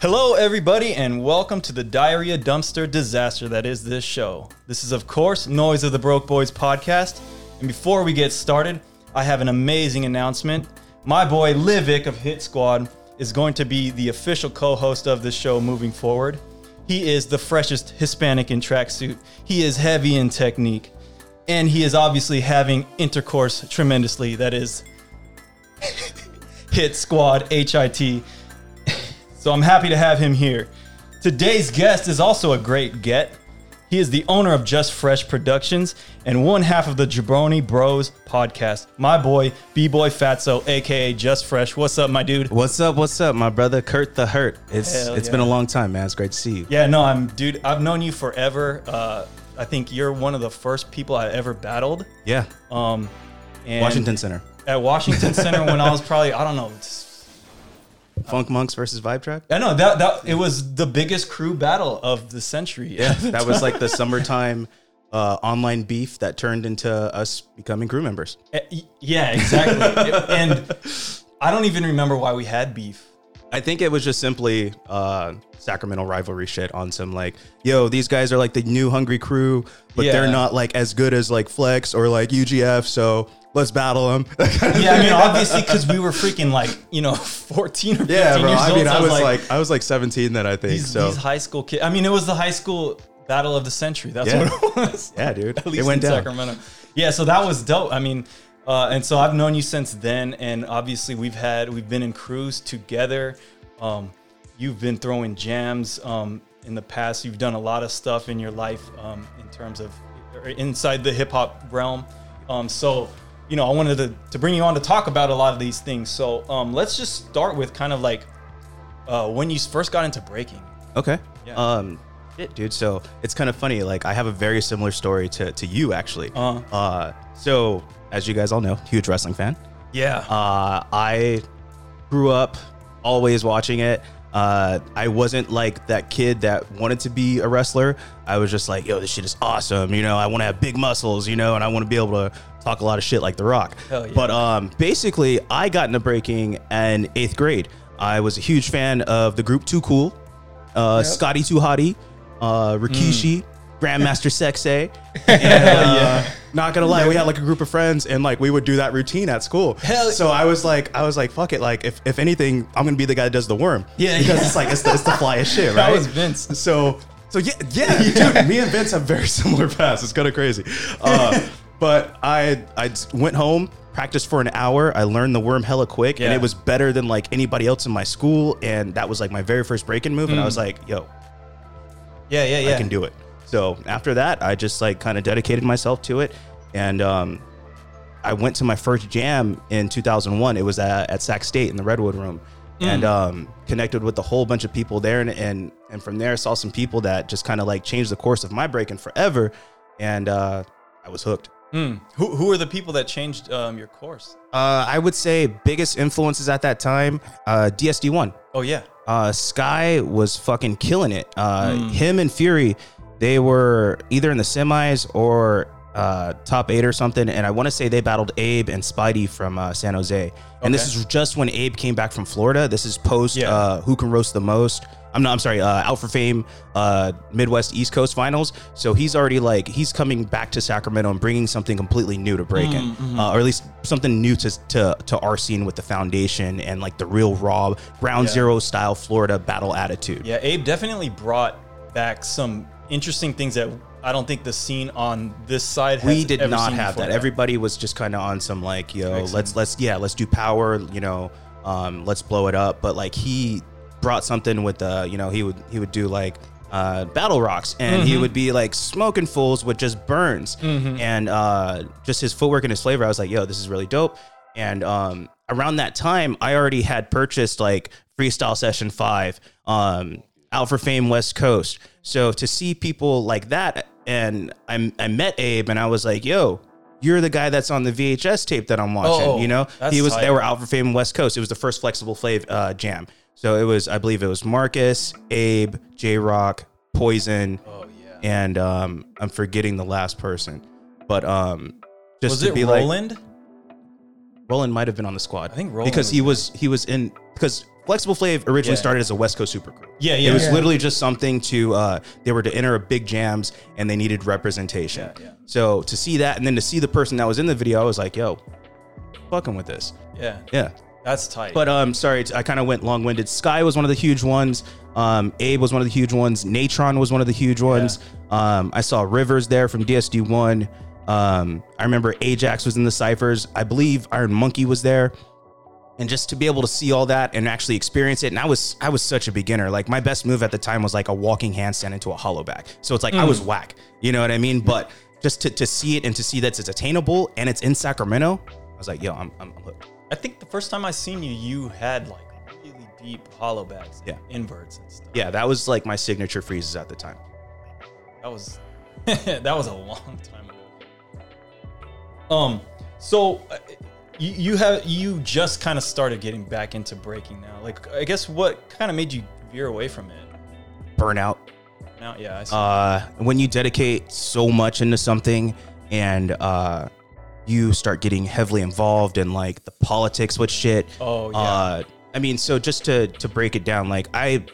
Hello, everybody, and welcome to the diarrhea dumpster disaster that is this show. This is, of course, Noise of the Broke Boys podcast. And before we get started, I have an amazing announcement. My boy Livik of Hit Squad is going to be the official co host of this show moving forward. He is the freshest Hispanic in tracksuit, he is heavy in technique, and he is obviously having intercourse tremendously. That is Hit Squad HIT. So I'm happy to have him here. Today's guest is also a great get. He is the owner of Just Fresh Productions and one half of the Jabroni Bros podcast. My boy, B Boy Fatso, aka Just Fresh. What's up, my dude? What's up? What's up, my brother Kurt the Hurt? It's Hell it's yeah. been a long time, man. It's great to see you. Yeah, no, I'm dude. I've known you forever. Uh, I think you're one of the first people I ever battled. Yeah, Um, and Washington Center, at Washington Center when I was probably I don't know. Funk Monks versus Vibe Track. I know that that it was the biggest crew battle of the century. Yeah, that was like the summertime uh, online beef that turned into us becoming crew members. Eh, Yeah, exactly. and I don't even remember why we had beef. I think it was just simply uh, Sacramento rivalry shit on some like, yo, these guys are like the new hungry crew, but Yeah. they're not like as good as like Flex or like UGF, so let's battle them. Yeah, I mean, obviously, because we were freaking like, you know, 14 or 15 yeah, bro. years I old. mean, so I was like, I was like 17 then, I think. these, so these high school kids. I mean, it was the high school battle of the century. That's Yeah. what it was. yeah, dude, At least it went in down. Sacramento. Yeah, so that was dope. I mean, uh, and so I've known you since then, and obviously we've had we've been in crews together. Um, you've been throwing jams um, in the past. You've done a lot of stuff in your life um, in terms of inside the hip hop realm. Um, so you know, I wanted to, to bring you on to talk about a lot of these things. So um, let's just start with kind of like uh, when you first got into breaking. Okay. Yeah. Um, shit, dude. So it's kind of funny. Like I have a very similar story to to you actually. Uh-huh. Uh, so as you guys all know, huge wrestling fan. Yeah. Uh, I grew up always watching it. Uh, I wasn't like that kid that wanted to be a wrestler. I was just like, yo, this shit is awesome. You know, I want to have big muscles, you know, and I want to be able to talk a lot of shit like The Rock. Yeah. But um, basically, I got into breaking in eighth grade. I was a huge fan of the group Too Cool, uh, Scotty Too Hottie, uh, Rikishi, Grandmaster Sexay. And, uh, Not gonna lie, we had like a group of friends, and like we would do that routine at school. Hell- so I was like, I was like, fuck it. Like, if, if anything, I'm gonna be the guy that does the worm. Yeah, because yeah. it's like it's the, it's the flyest shit, right? That was Vince. So so yeah, yeah, dude. Me and Vince have very similar paths. It's kind of crazy. Uh, but I I went home, practiced for an hour. I learned the worm hella quick, and Yeah. it was better than like anybody else in my school. And that was like my very first break-in move. And I was like, yo, Yeah, yeah, yeah. I can do it. So after that, I just like kind of dedicated myself to it, and um, I went to my first jam in 2001. It was at, at Sac State in the Redwood Room, and um, connected with a whole bunch of people there, and and, and from there saw some people that just kind of like changed the course of my breaking forever, and uh, I was hooked. Hmm. Who who are the people that changed um, your course? Uh, I would say biggest influences at that time, uh, DSD one. Oh yeah. uh, Sky was fucking killing it. Uh, Him and Fury, they were either in the semis or uh, top eight or something. And I want to say they battled Abe and Spidey from uh, San Jose. And this is just when Abe came back from Florida. This is post Yeah. uh, Who Can Roast the Most. I'm not. I'm sorry. Uh, Out for Fame, uh, Midwest East Coast Finals. So he's already like he's coming back to Sacramento and bringing something completely new to breaking, uh, or at least something new to, to to our scene with the foundation and like the real raw ground Yeah. zero style Florida battle attitude. Yeah, Abe definitely brought back some interesting things that I don't think the scene on this side has we did not have before that. Everybody was just kind of on some like, yo, Mixing. let's let's yeah, let's do power, you know, um, let's blow it up. But like he brought something with the, you know, he would he would do like uh, battle rocks, and he would be like smoking fools with just burns, and uh, just his footwork and his flavor. I was like, yo, this is really dope. And um, around that time, I already had purchased like Freestyle Session Five, um, Out for Fame West Coast. So to see people like that, and I, I met Abe, and I was like, yo. You're the guy that's on the VHS tape that I'm watching. Oh, you know, he was. tight. They were out for fame West Coast. It was the first flexible flav uh, jam. So it was, I believe, it was Marcus, Abe, J Rock, Poison, Oh yeah. and um, I'm forgetting the last person, but um, just Was to it be like, Roland? Roland might have been on the squad. I think Roland because he was he was in because Flexible Flav originally Yeah. started as a West Coast super crew. Yeah, yeah. It was Yeah. literally just something to uh, they were to enter a big jams and they needed representation. Yeah. So to see that and then to see the person that was in the video, I was like, yo, fucking with this. Yeah, Yeah. That's tight. But um, sorry, I kind of went long winded. Sky was one of the huge ones. Um, Abe was one of the huge ones. Natron was one of the huge ones. Um, I saw Rivers there from DSD one. Um, I remember Ajax was in the ciphers. I believe Iron Monkey was there. And just to be able to see all that and actually experience it, and I was I was such a beginner. Like my best move at the time was like a walking handstand into a hollow back. So it's like I was whack. You know what I mean? But just to, to see it and to see that it's attainable and it's in Sacramento, I was like, yo, I'm, I'm hooked. I think the first time I seen you, you had like really deep hollow backs, Yeah. inverts and stuff. Yeah, that was like my signature freezes at the time. That was that was a long time ago. Um, so uh, you, you have you just kind of started getting back into breaking now. Like, I guess what kind of made you veer away from it? Burnout. Now, yeah, I see. Uh, when you dedicate so much into something and uh, you start getting heavily involved in like the politics with shit. Oh, yeah. Uh, I mean, so just to to break it down, like I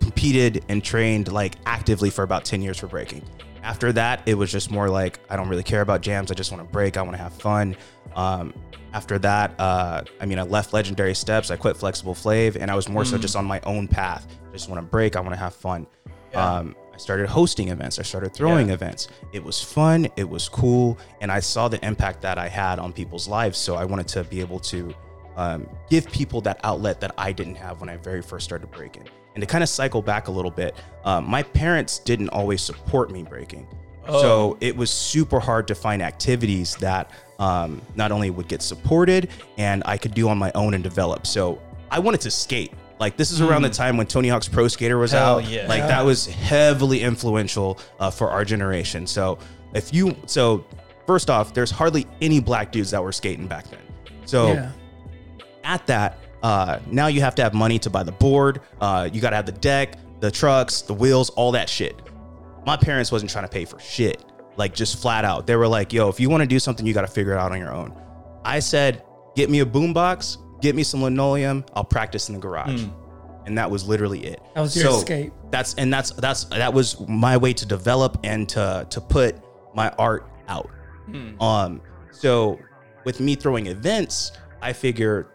competed and trained like actively for about 10 years for breaking. After that, it was just more like I don't really care about jams. I just want to break. I want to have fun. Um, after that, uh, I mean, I left Legendary Steps. I quit Flexible Flav, and I was more so just on my own path. I just want to break. I want to have fun. Yeah. Um, I started hosting events. I started throwing Yeah. events. It was fun. It was cool, and I saw the impact that I had on people's lives. So I wanted to be able to um, give people that outlet that I didn't have when I very first started breaking. And to kind of cycle back a little bit, um, my parents didn't always support me breaking. Oh. So it was super hard to find activities that um, not only would get supported and I could do on my own and develop. So I wanted to skate. Like this is around the time when Tony Hawk's Pro Skater was Hmm. Hell out. yeah. Like Yeah. that was heavily influential uh, for our generation. So if you so first off, there's hardly any black dudes that were skating back then. So Yeah. at that, uh, now you have to have money to buy the board. Uh, you got to have the deck, the trucks, the wheels, all that shit. My parents wasn't trying to pay for shit, like just flat out. They were like, "Yo, if you want to do something, you got to figure it out on your own." I said, "Get me a boombox, get me some linoleum. I'll practice in the garage," hmm. and that was literally it. That was your escape. That's and that's that's that was my way to develop and to to put my art out. Hmm. Um, so with me throwing events, I figure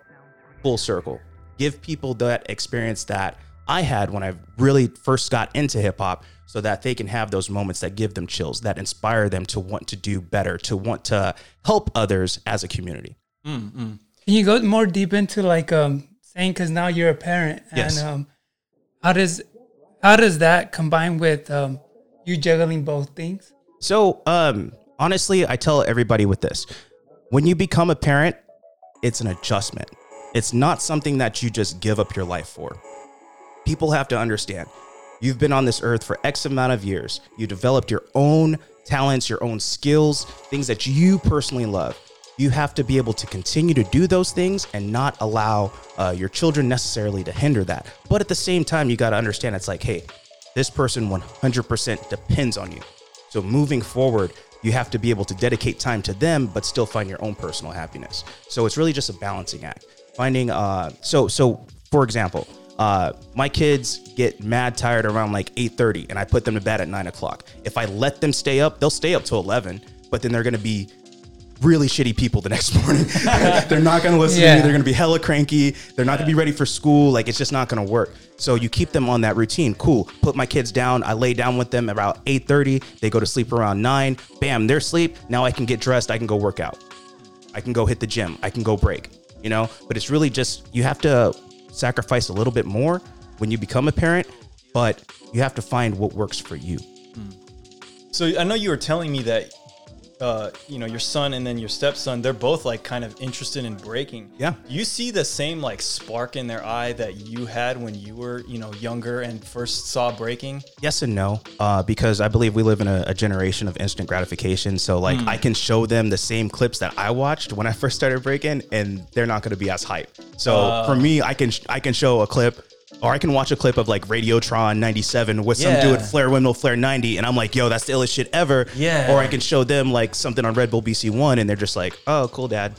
full circle, give people that experience that I had when I really first got into hip hop, so that they can have those moments that give them chills, that inspire them to want to do better, to want to help others as a community. Hmm, Can you go more deep into like um saying because now you're a parent and Yes. um how does how does that combine with um you juggling both things? So, um, honestly, I tell everybody with this when you become a parent, it's an adjustment. It's not something that you just give up your life for. People have to understand you've been on this earth for X amount of years. You developed your own talents, your own skills, things that you personally love. You have to be able to continue to do those things and not allow uh, your children necessarily to hinder that. But at the same time, you got to understand it's like, hey, this person 100% depends on you. So moving forward, you have to be able to dedicate time to them, but still find your own personal happiness. So it's really just a balancing act. Finding, uh, so so for example, uh, my kids get mad tired around like 8:30, and I put them to bed at nine o'clock. If I let them stay up, they'll stay up till 11, but then they're gonna be really shitty people the next morning. they're not going to listen to me. They're going to be hella cranky. They're not going to be ready for school. Like it's just not going to work. So you keep them on that routine. Cool. Put my kids down. I lay down with them about 8:30. They go to sleep around 9. Bam, they're asleep. Now I can get dressed. I can go work out. I can go hit the gym. I can go break, you know? But it's really just you have to sacrifice a little bit more when you become a parent, but you have to find what works for you. Hmm. So I know you were telling me that, uh, you know, your son and then your stepson, they're both like kind of interested in breaking. Yeah. You see the same like spark in their eye that you had when you were, you know, younger and first saw breaking? Yes and no, uh, because I believe we live in a, a generation of instant gratification. So, like, I can show them the same clips that I watched when I first started breaking, and they're not going to be as hype. So, for me, I can I can show a clip, or I can watch a clip of like Radiotron '97 with some Yeah. dude Flare Windmill Flare 90, and I'm like, yo, that's the illest shit ever. Yeah. Or I can show them like something on Red Bull BC One, and they're just like, oh, cool, dad.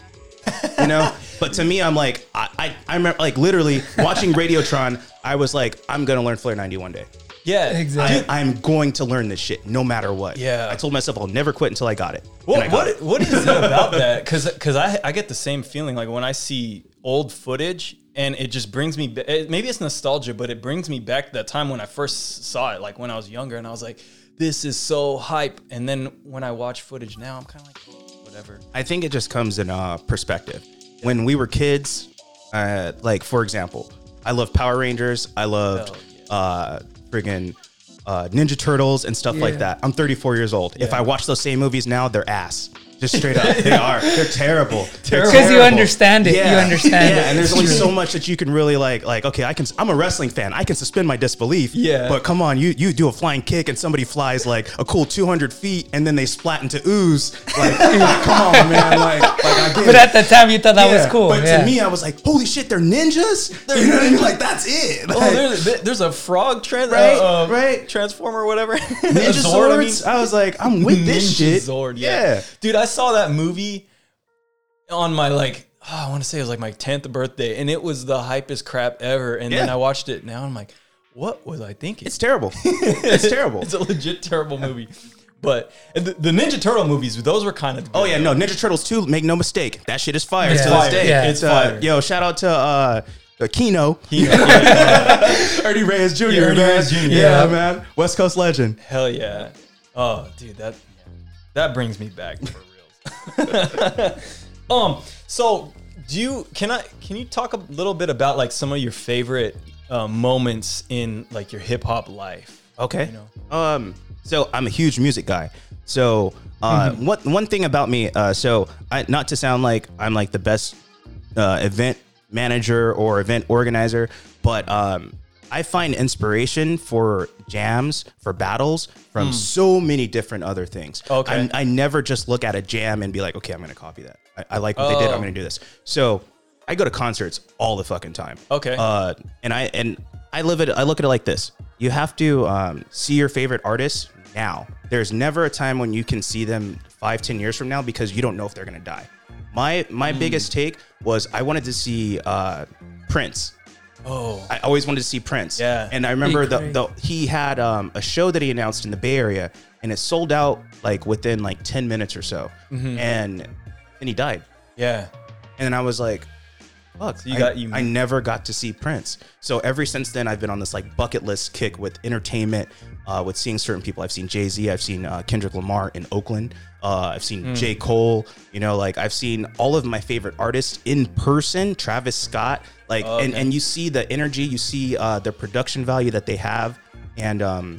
you know. But to me, I'm like, I, I, I remember like literally watching Radiotron. I was like, I'm gonna learn Flare 90 one day. Yeah, Exactly. I, I'm going to learn this shit no matter what. Yeah. I told myself I'll never quit until I got it. And What I got it. what what is it about that? Because because I I get the same feeling like when I see old footage and it just brings me ba- it- maybe it's nostalgia, but it brings me back to that time when I first saw it, like when I was younger, and I was like, this is so hype. And then when I watch footage now, I'm kind of like, whatever. I think it just comes in uh, perspective. When we were kids, uh, like for example, I loved Power Rangers. I loved Hell uh, friggin' uh, Ninja Turtles and stuff like that. I'm 34 years old. If I watch those same movies now, they're ass. Just straight up, they are. They're terrible. They're Terrible. Because you understand it. Yeah. You understand yeah, it. and there's only so much that you can really like. Like, okay, I can. I'm a wrestling fan. I can suspend my disbelief. Yeah. But come on, you you do a flying kick and somebody flies like a cool 200 feet and then they splat into ooze. Like, come on, man. Like, like I get But at the time, you thought that was cool. But yeah. to me, I was like, holy shit, they're ninjas. You know what I mean? Like, that's it. Oh, there's, there's a frog trans Right, uh, uh, right. transformer or whatever. Ninja A Zord, I mean. swords. I, was like, I'm with this Ninja shit. Zord, yeah. Yeah. Dude, I saw that movie on my like oh, I want to say it was like my 10th birthday and it was the hypest crap ever and then I watched it now and I'm like what was I thinking? It's terrible. it's terrible. it's a legit terrible movie. But and the, the Ninja Turtle movies, those were kind of Oh yeah, no, Ninja Turtles 2, make no mistake. That shit is fire Yeah. to Fire. this day. Yeah. It's It's uh, fire. yo, shout out to uh uh, Keno. Ernie Reyes Jr. Yeah, Ernie man. Reyes Jr. Yeah, Yeah. man. West Coast legend. Hell yeah. Oh, dude, that that brings me back for reals. um, so do you can I can you talk a little bit about like some of your favorite uh, moments in like your hip hop life? Okay. You know. Um. So I'm a huge music guy. So uh, Mm-hmm. one one thing about me. Uh, so I, not to sound like I'm like the best uh, event manager or event organizer, but um, I find inspiration for jams for battles from so many different other things. Okay. I, I never just look at a jam and be like, okay, I'm going to copy that. I, I like what they did. Oh. I'm going to do this. So I go to concerts all the fucking time. Okay. Uh, and I and I live it. I look at it like this: you have to um, see your favorite artist now. There's never a time when you can see them five, ten years from now because you don't know if they're gonna die. My my Hmm. biggest take was I wanted to see uh, Prince. Oh, I always wanted to see Prince. Yeah. And I remember the, the he had um, a show that he announced in the Bay Area, and it sold out like within like ten minutes or so, Mm-hmm. and then he died. yeah. And then I was like, fuck, So you I, got- you- I never got to see Prince. So ever since then, I've been on this like bucket list kick with entertainment, uh, with seeing certain people. I've seen Jay Z, I've seen uh, Kendrick Lamar in Oakland, uh, I've seen J. Cole, you know, like I've seen all of my favorite artists in person, Travis Scott, like, and, okay. and you see the energy, you see uh, the production value that they have. And um,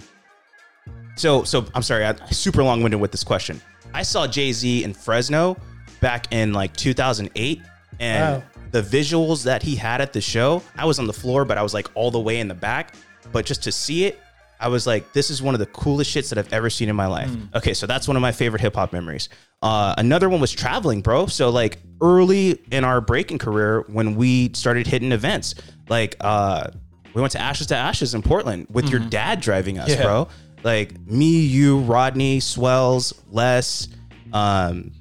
so, so I'm sorry, I'm super long winded with this question. I saw Jay Z in Fresno back in like 2008, and Wow. the visuals that he had at the show, I was on the floor, but I was like all the way in the back. But just to see it, I was like, this is one of the coolest shits that I've ever seen in my life. Okay, so that's one of my favorite hip hop memories. Uh, another one was traveling, bro. So like early in our breaking career, when we started hitting events, like uh, we went to Ashes to Ashes in Portland with your dad driving us, Yeah. bro. Like me, you, Rodney, Swells, Les, um,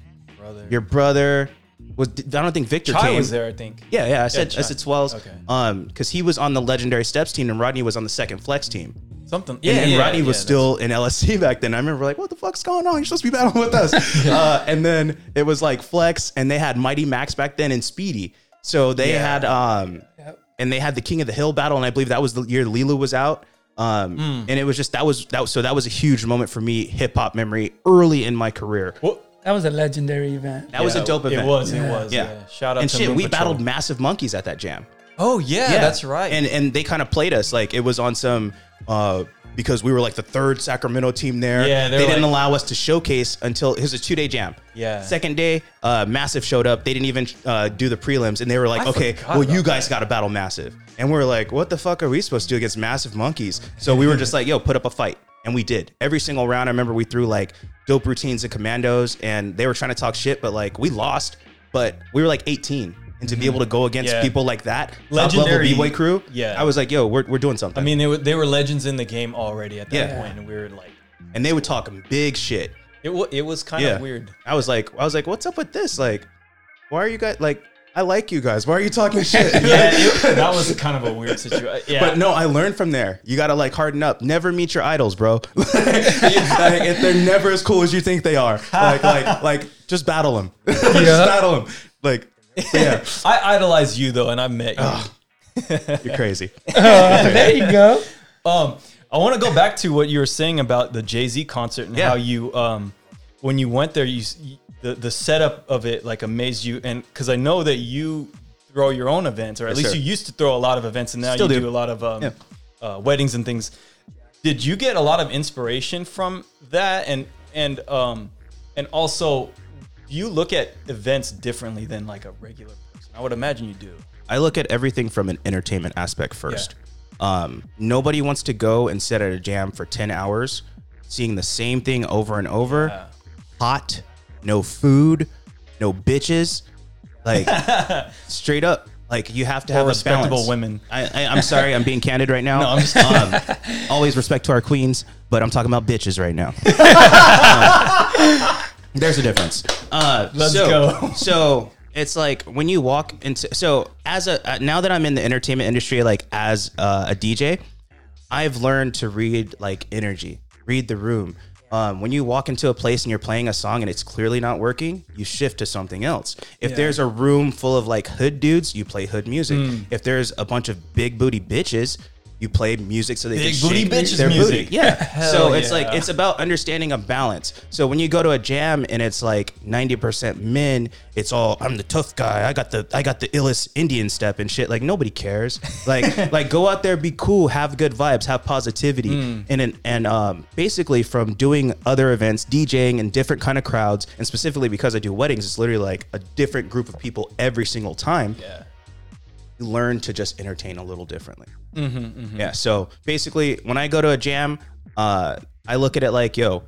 Brother. your brother was. I don't think Victor Chai came. was there, I think. Yeah, yeah. I said I Chai. said Swells. Okay. Um, because he was on the legendary Steps team and Rodney was on the second flex team. Something. Yeah, and yeah, Rodney was yeah, still in LSC back then. I remember like, what the fuck's going on? You're supposed to be battling with us. uh, and then it was like Flex, and they had Mighty Max back then and Speedy. So they Yeah. had um, and they had the King of the Hill battle, and I believe that was the year Lilou was out. Um, Hmm. and it was just that was that was so that was a huge moment for me, hip hop memory early in my career. Well, That was a legendary event. That was a yeah, dope event. It was. It Yeah. was. Yeah. Yeah. Shout out and to shit, Moon we Patrol. battled massive monkeys at that jam. Oh yeah, that's right. And and they kind of played us like it was on some uh because we were like the third Sacramento team there. Yeah, they they were didn't like- allow us to showcase until it was a two day jam. Yeah. Second day, uh, Massive showed up. They didn't even uh, do the prelims, and they were like, I "Okay, forgot well, you guys got to battle Massive." And we are like, "What the fuck are we supposed to do against Massive Monkeys?" So we were just like, "Yo, put up a fight." And we did. Every single round, I remember we threw like dope routines and commandos, and they were trying to talk shit, but like we lost. But we were like 18. And to be mm-hmm. able to go against Yeah. people like that, top Legendary- level B-Way crew, Yeah. I was like, yo, we're, we're doing something. I mean, they were they were legends in the game already at that Yeah. point, and we were like, and they would talk big shit. it was it was kind Yeah. of weird. I was like, I was like, what's up with this? Like, why are you guys like? I like you guys. Why are you talking shit? Yeah, it- that was kind of a weird situation. Yeah, But no, I learned from there. You gotta like harden up. Never meet your idols, bro. like, if they're never as cool as you think they are, like like like just battle them. just battle them. Like yeah, I idolize you though, and I met you. you're crazy. there you go. Um, I want to go back to what you were saying about the Jay Z concert and Yeah. how you, um, when you went there, you, s- the the setup of it like amazed you, and because I know that you throw your own events, or at Yes, least sir. you used to throw a lot of events, and now Still you do. do. a lot of um, Yeah. uh, weddings and things. Did you get a lot of inspiration from that, and and um, and also, do you look at events differently than like a regular person? I would imagine you do. I look at everything from an entertainment aspect first. Um, nobody wants to go and sit at a jam for 10 hours, seeing the same thing over and over. Yeah. Hot, no food, no bitches. Like, straight up. Like, you have to have a respectable women. I, I, I'm sorry, I'm being candid right now. No, I'm just- um, always respect to our queens, but I'm talking about bitches right now. Um, there's a difference. Uh, Let's so, go. So it's like when you walk into. So as a uh, now that I'm in the entertainment industry, like as uh, a DJ, I've learned to read like energy, read the room. Um, when you walk into a place and you're playing a song and it's clearly not working, you shift to something else. If there's a room full of like hood dudes, you play hood music. Hmm. If there's a bunch of big booty bitches, you play music so they Big can booty shake bitches their music. booty. Yeah. So it's like it's about understanding a balance. So when you go to a jam and it's like 90% men, it's all I'm the tough guy. I got the I got the illest Indian step and shit. Like nobody cares. Like like go out there, be cool, have good vibes, have positivity. Hmm. And and, and um, basically from doing other events, DJing in different kind of crowds, and specifically because I do weddings, it's literally like a different group of people every single time Yeah. you learn to just entertain a little differently. Yeah. So basically, when I go to a jam, uh, I look at it like, yo,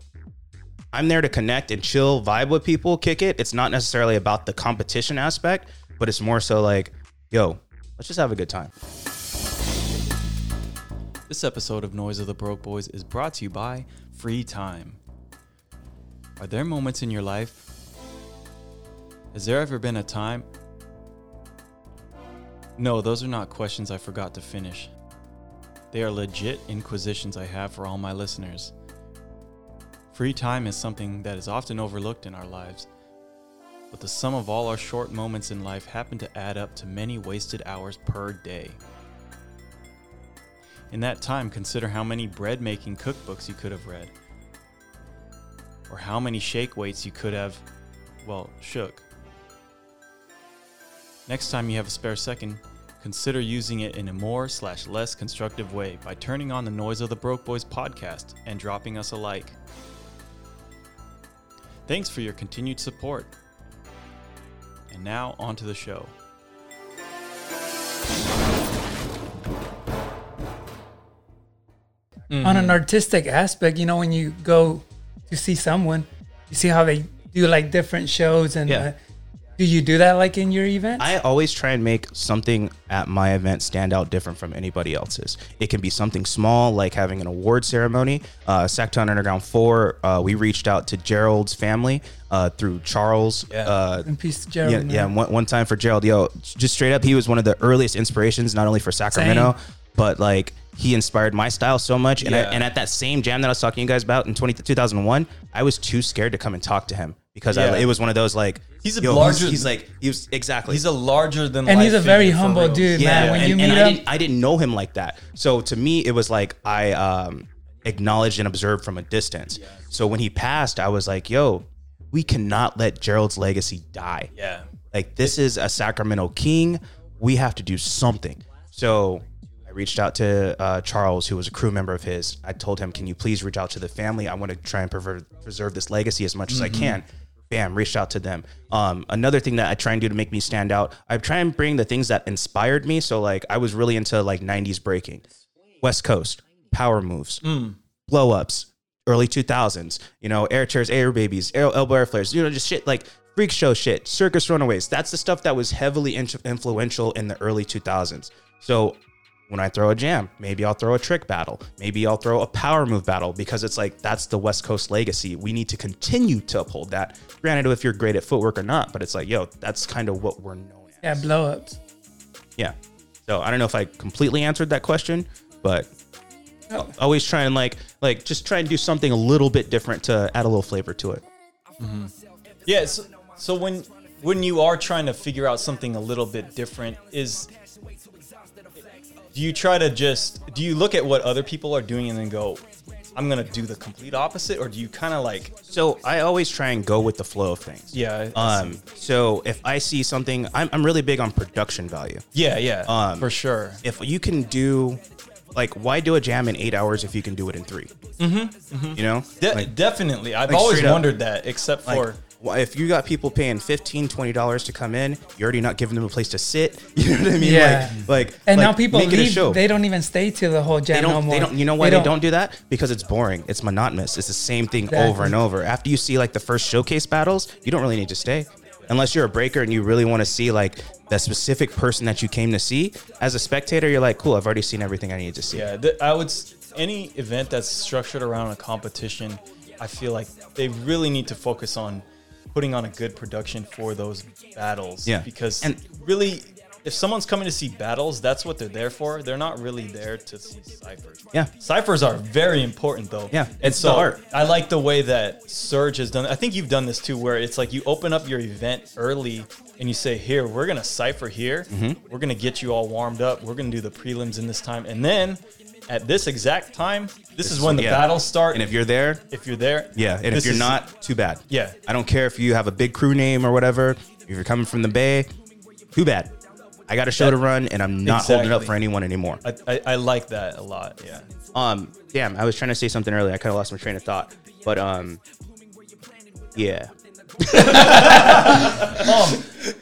I'm there to connect and chill, vibe with people, kick it. It's not necessarily about the competition aspect, but it's more so like, yo, let's just have a good time. This episode of Noise of the Broke Boys is brought to you by Free Time. Are there moments in your life? Has there ever been a time? No, those are not questions I forgot to finish. They are legit inquisitions I have for all my listeners. Free time is something that is often overlooked in our lives, but the sum of all our short moments in life happen to add up to many wasted hours per day. In that time, consider how many bread making cookbooks you could have read, or how many shake weights you could have, well, shook. Next time you have a spare second, consider using it in a more slash less constructive way by turning on the Noise of the Broke Boys podcast and dropping us a like. Thanks for your continued support. And now, on to the show. On an artistic aspect, you know, when you go to see someone, you see how they do like different shows and Yeah. uh, do you do that like in your event? I always try and make something at my event stand out different from anybody else's. It can be something small, like having an award ceremony. Uh, Sactown Underground 4, uh, we reached out to Gerald's family uh, through Charles. Yeah. Uh, in peace, to Gerald. yeah, man. yeah. One, one time for Gerald, yo, just straight up, he was one of the earliest inspirations, not only for Sacramento, but like he inspired my style so much. And, Yeah. I, and at that same jam that I was talking to you guys about in 20, 2001, I was too scared to come and talk to him because Yeah. I, it was one of those like, He's a yo, larger- He's, like, he was exactly. He's a larger than And he's a very humble dude, yeah, man. When and, you and meet I didn't, I didn't know him like that. So to me, it was like I um, acknowledged and observed from a distance. So when he passed, I was like, yo, we cannot let Gerald's legacy die. Yeah. Like this is a Sacramento King. We have to do something. So I reached out to uh, Charles, who was a crew member of his. I told him, "Can you please reach out to the family? I want to try and preserve, preserve this legacy as much as I can." Bam, reached out to them. Um, another thing that I try and do to make me stand out, I try and bring the things that inspired me. So like I was really into like '90s breaking, West Coast power moves, blow ups, early 2000s, you know, air chairs, air babies, air, elbow air flares, you know, just shit like freak show shit, circus runaways. That's the stuff that was heavily in- influential in the early 2000s. So when I throw a jam, maybe I'll throw a trick battle, maybe I'll throw a power move battle because it's like that's the West Coast legacy. We need to continue to uphold that. Granted, if you're great at footwork or not, but it's like, yo, that's kind of what we're known as. Yeah, blow ups. Yeah. So I don't know if I completely answered that question, but always try and like like just try and do something a little bit different to add a little flavor to it. Mm-hmm. Yeah. So, so when when you are trying to figure out something a little bit different, is do you try to just do you look at what other people are doing and then go, I'm gonna do the complete opposite, or do you kind of like, So I always try and go with the flow of things. yeah, Um. So if I see something, I'm I'm really big on production value. yeah, yeah, um, for sure. If you can do, like, why do a jam in eight hours if you can do it in 3 Mm-hmm. You know, De- like, definitely, I've like always straight up. wondered that, except for if you got people paying 15 dollars to come in, you're already not giving them a place to sit. You know what I mean? Yeah. Like, like And like, now people make it a leave. show. They don't even stay till the whole jam they don't, no more. they don't you know why they don't, do that because it's boring it's monotonous it's the same thing over and over after you see like the first showcase battles you don't really need to stay unless you're a breaker and you really want to see like the specific person that you came to see as a spectator you're like cool i've already seen everything i need to see Yeah, th- I would. s- Any event that's structured around a competition, I feel like they really need to focus on putting on a good production for those battles. Yeah. because And- really, if someone's coming to see battles, that's what they're there for. They're not really there to see ciphers. Yeah. ciphers are very important though. Yeah, and it's so the art. I like the way that Surge has done. I think you've done this too, where it's like you open up your event early and you say, "Here, we're gonna cipher here. Mm-hmm. We're gonna get you all warmed up. We're gonna do the prelims in this time, and then at this exact time, this, is when the yeah. battles start. and if you're there if you're there, yeah and if you're is- not too bad Yeah. i don't care if you have a big crew name or whatever if you're coming from the bay too bad i got a show to run and i'm not holding it up for anyone anymore I, I, I like that a lot. Yeah. Um, damn, I was trying to say something earlier. I kind of lost my train of thought. But um, yeah.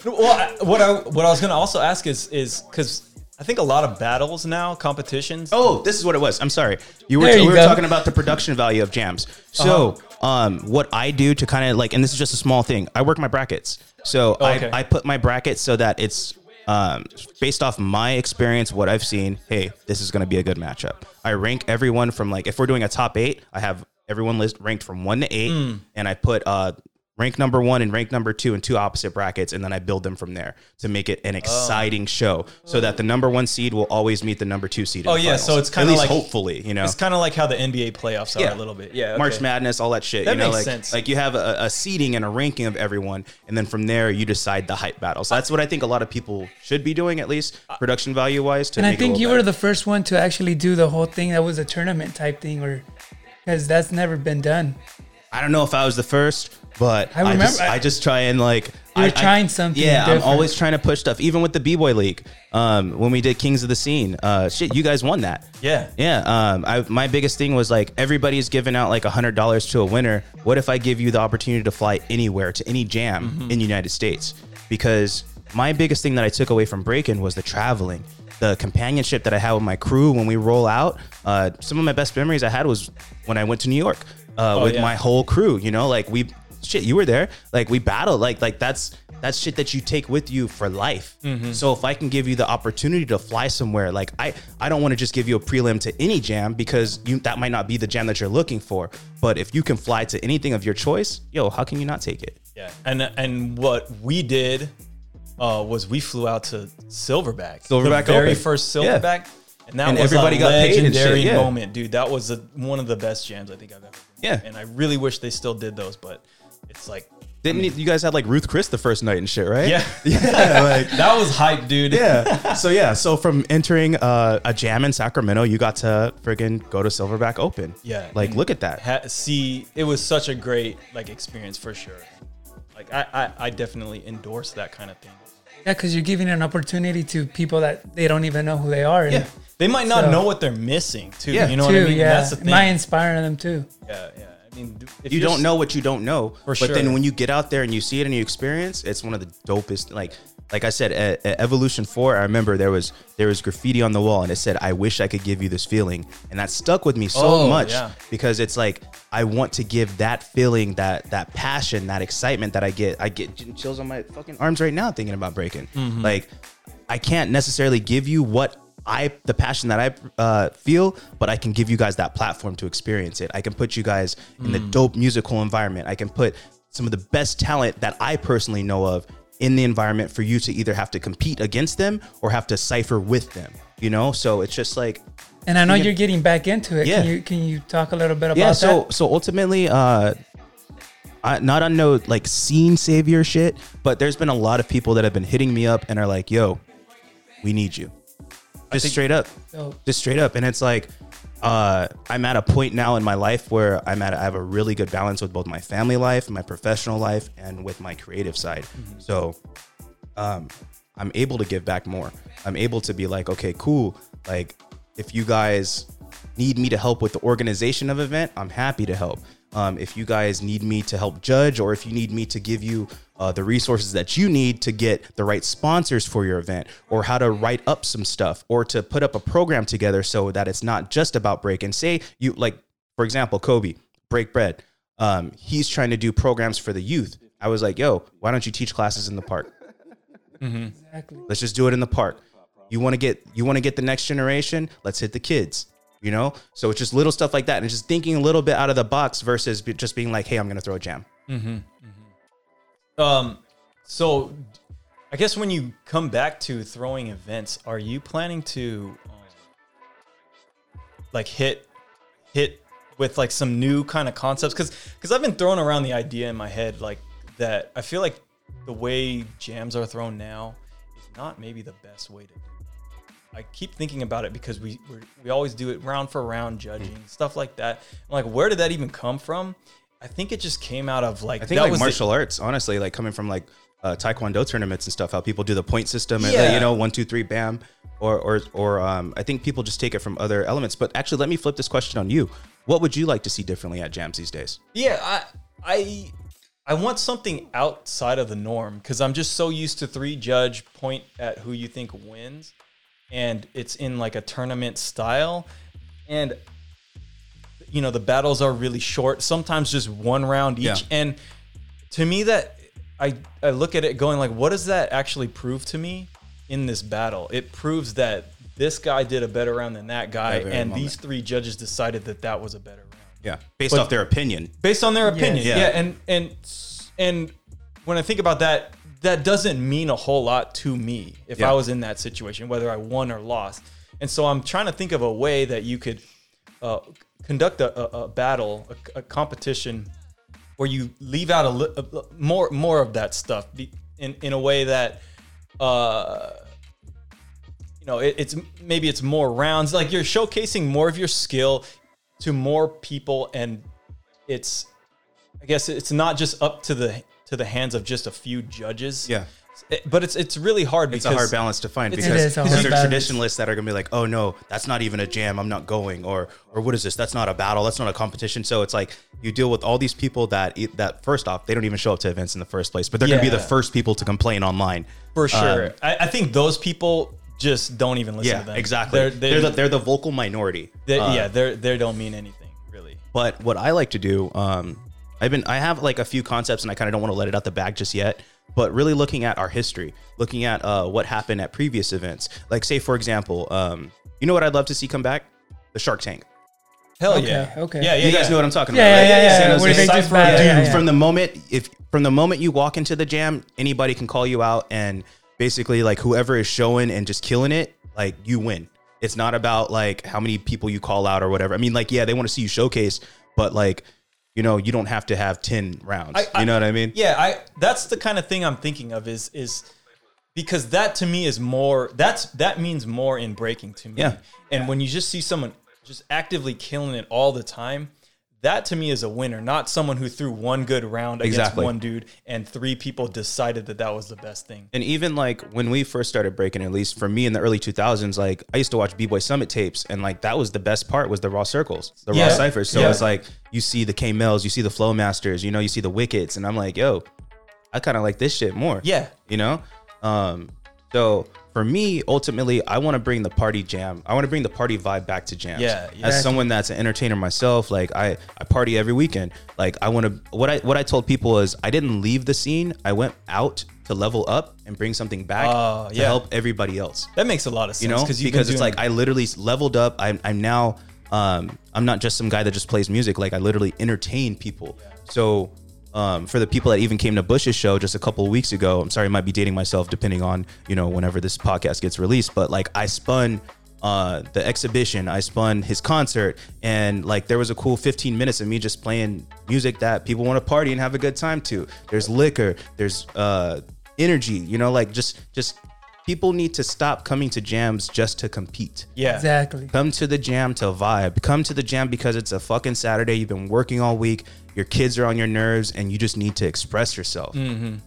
Well, what I what I was gonna also ask is is because I think a lot of battles now, competitions. Oh, this is what it was. I'm sorry. You were you we were go. talking about the production value of jams. So, Uh-huh. um, what I do to kind of like, and this is just a small thing. I work my brackets. So Oh, okay. I I put my brackets so that it's um based off my experience, what I've seen. Hey, this is going to be a good matchup. I rank everyone from like if we're doing a top eight, I have everyone list ranked from one to eight, Hmm. and I put uh. Rank number one and rank number two in two opposite brackets, and then I build them from there to make it an Oh. exciting show, so that the number one seed will always meet the number two seed. in Oh, the yeah, so it's kinda like- hopefully, you know, It's kind of like how the NBA playoffs are Yeah. a little bit. Yeah. March. Madness, all that shit. That you know, makes like sense. like you have a, a seeding and a ranking of everyone, and then from there you decide the hype battles. That's what I think a lot of people should be doing, at least uh, production value wise. To And I make it think little you were the first one to actually do the whole thing that was a tournament type thing, or because that's never been done. I don't know if I was the first, but I, I just remember- I just try and like You were I- I- trying something Yeah, I'm always trying to push stuff. Even with the B Boy League, um, when we did Kings of the Scene, uh, shit, you guys won that. Yeah. Yeah, um, I, my biggest thing was like everybody's giving out like hundred dollars to a winner. What if I give you the opportunity to fly anywhere to any jam Mm-hmm. in the United States? Because my biggest thing that I took away from breaking was the traveling, the companionship that I had with my crew when we roll out. Uh, some of my best memories I had was when I went to New York uh, with Oh, yeah. my whole crew. You know, like we shit, you were there. Like we battled. Like like that's that's shit that you take with you for life. Mm-hmm. So if I can give you the opportunity to fly somewhere, like I I don't want to just give you a prelim to any jam because you that might not be the jam that you're looking for. But if you can fly to anything of your choice, yo, how can you not take it? Yeah. And and what we did uh, was we flew out to Silverback. Silverback the very Open. first Yeah. Silverback. And that And was everybody a got legendary yeah. moment, dude. That was a, one of the best jams I think I've ever. Been. Yeah. And I really wish they still did those, but it's like, Didn't you- you guys had like Ruth Chris the first night and shit, right? yeah, yeah, like that was hype, dude. yeah. So yeah, so from entering uh, a jam in Sacramento, you got to friggin' go to Silverback Open. Yeah. Like look at that. ha- see it was such a great like experience for sure like I, I i definitely endorse that kind of thing Yeah, because you're giving an opportunity to people that they don't even know who they are. and yeah they might not So- know what they're missing too Yeah. you know Too, what i mean yeah. that's the It thing might inspire them too. yeah yeah mean if you don't know what you don't know. For but then when you get out there and you see it and you experience, it's one of the dopest. Like, like I said, at, at Evolution Four, I remember there was there was graffiti on the wall and it said, "I wish I could give you this feeling," and that stuck with me so Oh, much yeah. because it's like I want to give that feeling, that that passion, that excitement that I get. I get chills on my fucking arms right now thinking about breaking. Mm-hmm. Like, I can't necessarily give you what I the passion that I uh, feel, but I can give you guys that platform to experience it. I can put you guys in the dope musical environment. I can put some of the best talent that I personally know of in the environment for you to either have to compete against them or have to cipher with them. You know, so it's just like And I know You can- you're getting back into it. Yeah. Can you can you talk a little bit about yeah so that? so ultimately uh I, not on no like scene savior shit but there's been a lot of people that have been hitting me up and are like yo we need you just straight up. So, just straight up. And it's like uh i'm at a point now in my life where i'm at i have a really good balance with both my family life my professional life and with my creative side. So um i'm able to give back more. I'm able to be like okay cool. Like if you guys need me to help with the organization of event i'm happy to help. Um, if you guys need me to help judge or if you need me to give you uh, the resources that you need to get the right sponsors for your event or how to write up some stuff or to put up a program together so that it's not just about break and say you like for example kobe break bread um, he's trying to do programs for the youth i was like yo why don't you teach classes in the park exactly. Let's just do it in the park. You want to get you want to get the next generation? Let's hit the kids. You know? So it's just little stuff like that and just thinking a little bit out of the box versus just being like, "Hey, I'm going to throw a jam." Um, so I guess when you come back to throwing events, are you planning to um, like hit hit with like some new kind of concepts? Because because I've been throwing around the idea in my head like that. I feel like the way jams are thrown now is not maybe the best way to do. it. I keep thinking about it because we we're, we always do it round for round judging stuff like that. I'm like, where did that even come from? I think it just came out of like I think that like was the- martial arts, honestly, like coming from like uh, taekwondo tournaments and stuff, how people do the point system and Yeah. you know one two three bam, or or or um, I think people just take it from other elements. But actually, let me flip this question on you. What would you like to see differently at jams these days? Yeah, I I I want something outside of the norm because I'm just so used to three judge point at who you think wins, and it's in like a tournament style, and you know the battles are really short. Sometimes just one round each, Yeah. and to me that I I look at it going like, what does that actually prove to me in this battle? It proves that this guy did a better round than that guy, and moment. these three judges decided that that was a better round Yeah, based But- off their opinion. based on their opinion. Yeah. Yeah. and and and when I think about that, that doesn't mean a whole lot to me if Yeah. I was in that situation, whether I won or lost. And so I'm trying to think of a way that you could uh, conduct a, a, a battle, a, a competition, where you leave out a, li- more more of that stuff in in a way that. Uh, you know, it, it's maybe it's more rounds. Like you're showcasing more of your skill to more people, and it's, I guess it's not just up to the to the hands of just a few judges. Yeah. It- but it's it's really hard It's because a hard balance to find because is a because there are traditionalists that are gonna be like, oh no, that's not even a jam. I'm not going, or or what is this? That's not a battle. That's not a competition. So it's like you deal with all these people that that first off they don't even show up to events in the first place, but they're gonna be the first people to complain online. for sure. Um, I, I think those people just don't even listen yeah, to them. exactly. They're, They're, they're, the, they're the vocal minority. they- Uh, yeah, they're they don't mean anything really. But what I like to do, um, I've been I have like a few concepts and I kind of don't want to let it out the bag just yet. But really looking at our history, looking at uh, what happened at previous events. Like say for example, um, you know what I'd love to see come back? The Shark Tank. Hell Okay, yeah, okay. yeah, yeah. you guys yeah. know what I'm talking Yeah, about, yeah, right? yeah, yeah. San Jose Where they just Cypher, dude, yeah, yeah. from the moment if from the moment you walk into the jam, anybody can call you out and basically like whoever is showing and just killing it, like you win. It's not about like how many people you call out or whatever. I mean, like yeah, they want to see you showcase, but like you know, you don't have to have ten rounds. I- I- you know what I mean? Yeah, I that's the kind of thing I'm thinking of is is because that to me is more that's that means more in breaking to me. Yeah. And when you just see someone just actively killing it all the time, that to me is a winner, not someone who threw one good round against Exactly. one dude and three people decided that that was the best thing. And even like when we first started breaking, at least for me in the early 2000s, like I used to watch B Boy Summit tapes, and like that was the best part was the raw circles, the Yeah. raw ciphers. So Yeah. it's like you see the K Mills, you see the Flow Masters, you know, you see the Wickets, and I'm like, yo, I kind of like this shit more. Yeah. you know. Um, so for me, ultimately, I want to bring the party jam. I want to bring the party vibe back to jams. Yeah, yeah. As someone that's an entertainer myself, like I, I party every weekend. Like I want to. What I what I told people is I didn't leave the scene. I went out to level up and bring something back Oh, to yeah. help everybody else That makes a lot of sense. you know because because it's like i literally leveled up i'm, I'm now um, i'm not just some guy that just plays music like i literally entertain people so um, for the people that even came to bush's show just a couple of weeks ago i'm sorry i might be dating myself depending on you know whenever this podcast gets released but like i spun uh, the exhibition i spun his concert and like there was a cool 15 minutes of me just playing music that people want to party and have a good time to there's liquor there's uh energy you know like just just people need to stop coming to jams just to compete. yeah, Exactly. Come to the jam to vibe. Come to the jam because it's a fucking Saturday. You've been working all week. Your kids are on your nerves, and you just need to express yourself.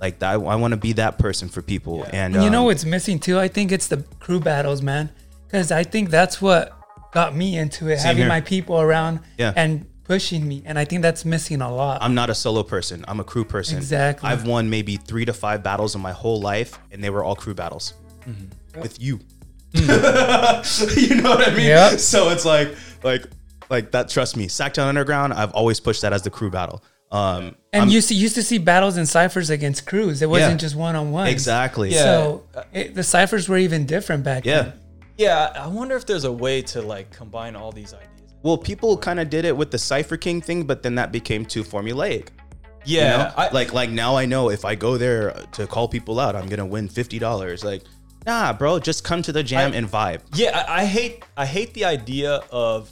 Like that, I want to be that person for people. And And you know um, what's missing too? I think it's the crew battles, man. Because I think that's what got me into it, having here. my people around Yeah. and pushing me. And I think that's missing a lot. I'm not a solo person. I'm a crew person. Exactly. I've won maybe three to five battles in my whole life, and they were all crew battles Mm-hmm. with you. you know what I mean? Yep. So it's like, like, like that. Trust me, Sactown Underground. I've always pushed that as the crew battle. Um, and I'm- you see, used to see battles and ciphers against crews. It wasn't Yeah. just one on one. exactly. Yeah. So it, the ciphers were even different back Yeah. then. yeah. I wonder if there's a way to like combine all these ideas. Well, people kind of did it with the Cypher King thing, but then that became too formulaic. You Yeah, know? I, like like now I know if I go there to call people out, I'm gonna win fifty dollars. Like, nah, bro, just come to the jam I- and vibe. Yeah, I, I hate I hate the idea of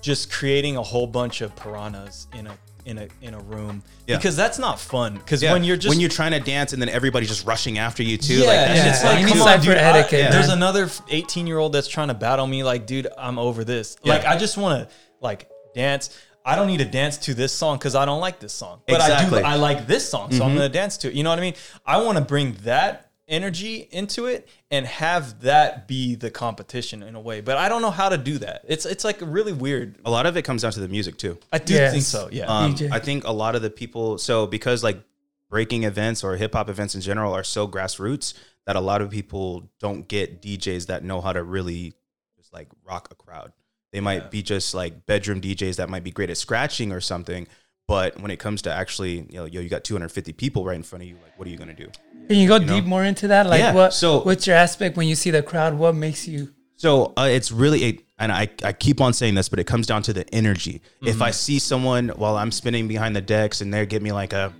just creating a whole bunch of piranhas in a in a in a room Yeah. because that's not fun. Because Yeah, when you're just when you're trying to dance and then everybody's just rushing after you too. yeah, like that and shit's it's like come on, dude. I- there's another 18 year old that's trying to battle me. Like, dude, I'm over this. Like, I just want to like dance. I don't need to dance to this song because I don't like this song, but Exactly. I do. I like this song, so I'm mm-hmm. gonna dance to it. You know what I mean? I want to bring that energy into it and have that be the competition in a way. But I don't know how to do that. It's it's like really weird. a lot of it comes down to the music too. I do Yes. think so. Yeah. Um, I think a lot of the people, so because like breaking events or hip hop events in general are so grassroots that a lot of people don't get DJs that know how to really just like rock a crowd. They might Yeah. be just like bedroom DJs that might be great at scratching or something. But when it comes to actually, you know, yo, you got 250 people right in front of you. Like, what are you gonna do? Can you go know? deep more into that? Like Yeah, what? so- what's your aspect when you see the crowd? What makes you? So uh, it's really a, and I, I keep on saying this, but it comes down to the energy. If Mm-hmm. I see someone while I'm spinning behind the decks and they give me like a,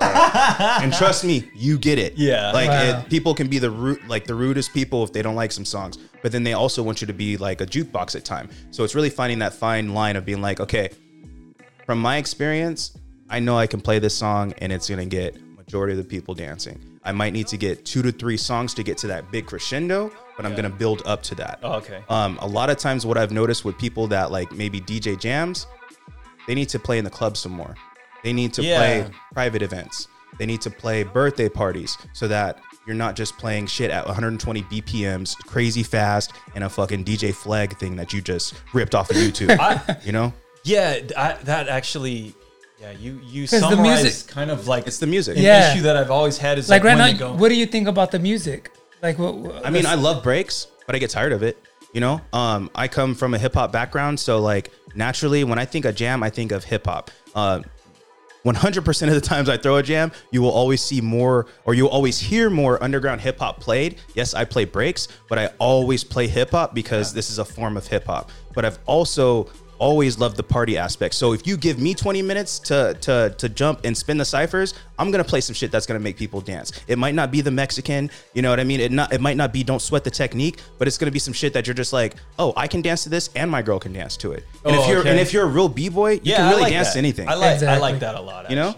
and trust me, you get it. Yeah. like Wow. it, people can be the root, like the rudest people if they don't like some songs, but then they also want you to be like a jukebox at time. So it's really finding that fine line of being like, okay, from my experience, I know I can play this song and it's gonna get majority of the people dancing. I might need to get two to three songs to get to that big crescendo, but I'm gonna build up to that. Oh, okay. Um, a lot of times, what I've noticed with people that like maybe DJ jams, they need to play in the club some more. They need to Yeah. play private events. They need to play birthday parties so that you're not just playing shit at 120 BPMs, crazy fast, and a fucking DJ flag thing that you just ripped off of YouTube. I, you know, yeah, I, that actually. Yeah, you you 'Cause the summarize music- kind of like it's the music. an Yeah. issue that I've always had is Like like, right when now, go, what do you think about the music? Like what? what I mean, I love breaks, but I get tired of it. You know, um, I come from a hip hop background, so like naturally, when I think of jam, I think of hip hop. Uh, 100% of the times I throw a jam, you will always see more, or you'll always hear more underground hip hop played. Yes, I play breaks, but I always play hip hop because this is a form of hip hop. But I've also always loved the party aspect. So if you give me 20 minutes to to to jump and spin the ciphers, I'm gonna play some shit that's gonna make people dance. It might not be the Mexican, you know what I mean? It not it might not be don't sweat the technique, but it's gonna be some shit that you're just like, oh, I can dance to this and my girl can dance to it. And Oh, if you're okay. and if you're a real b-boy, you yeah, can really like dance that. to anything. I like I like that a lot. You know?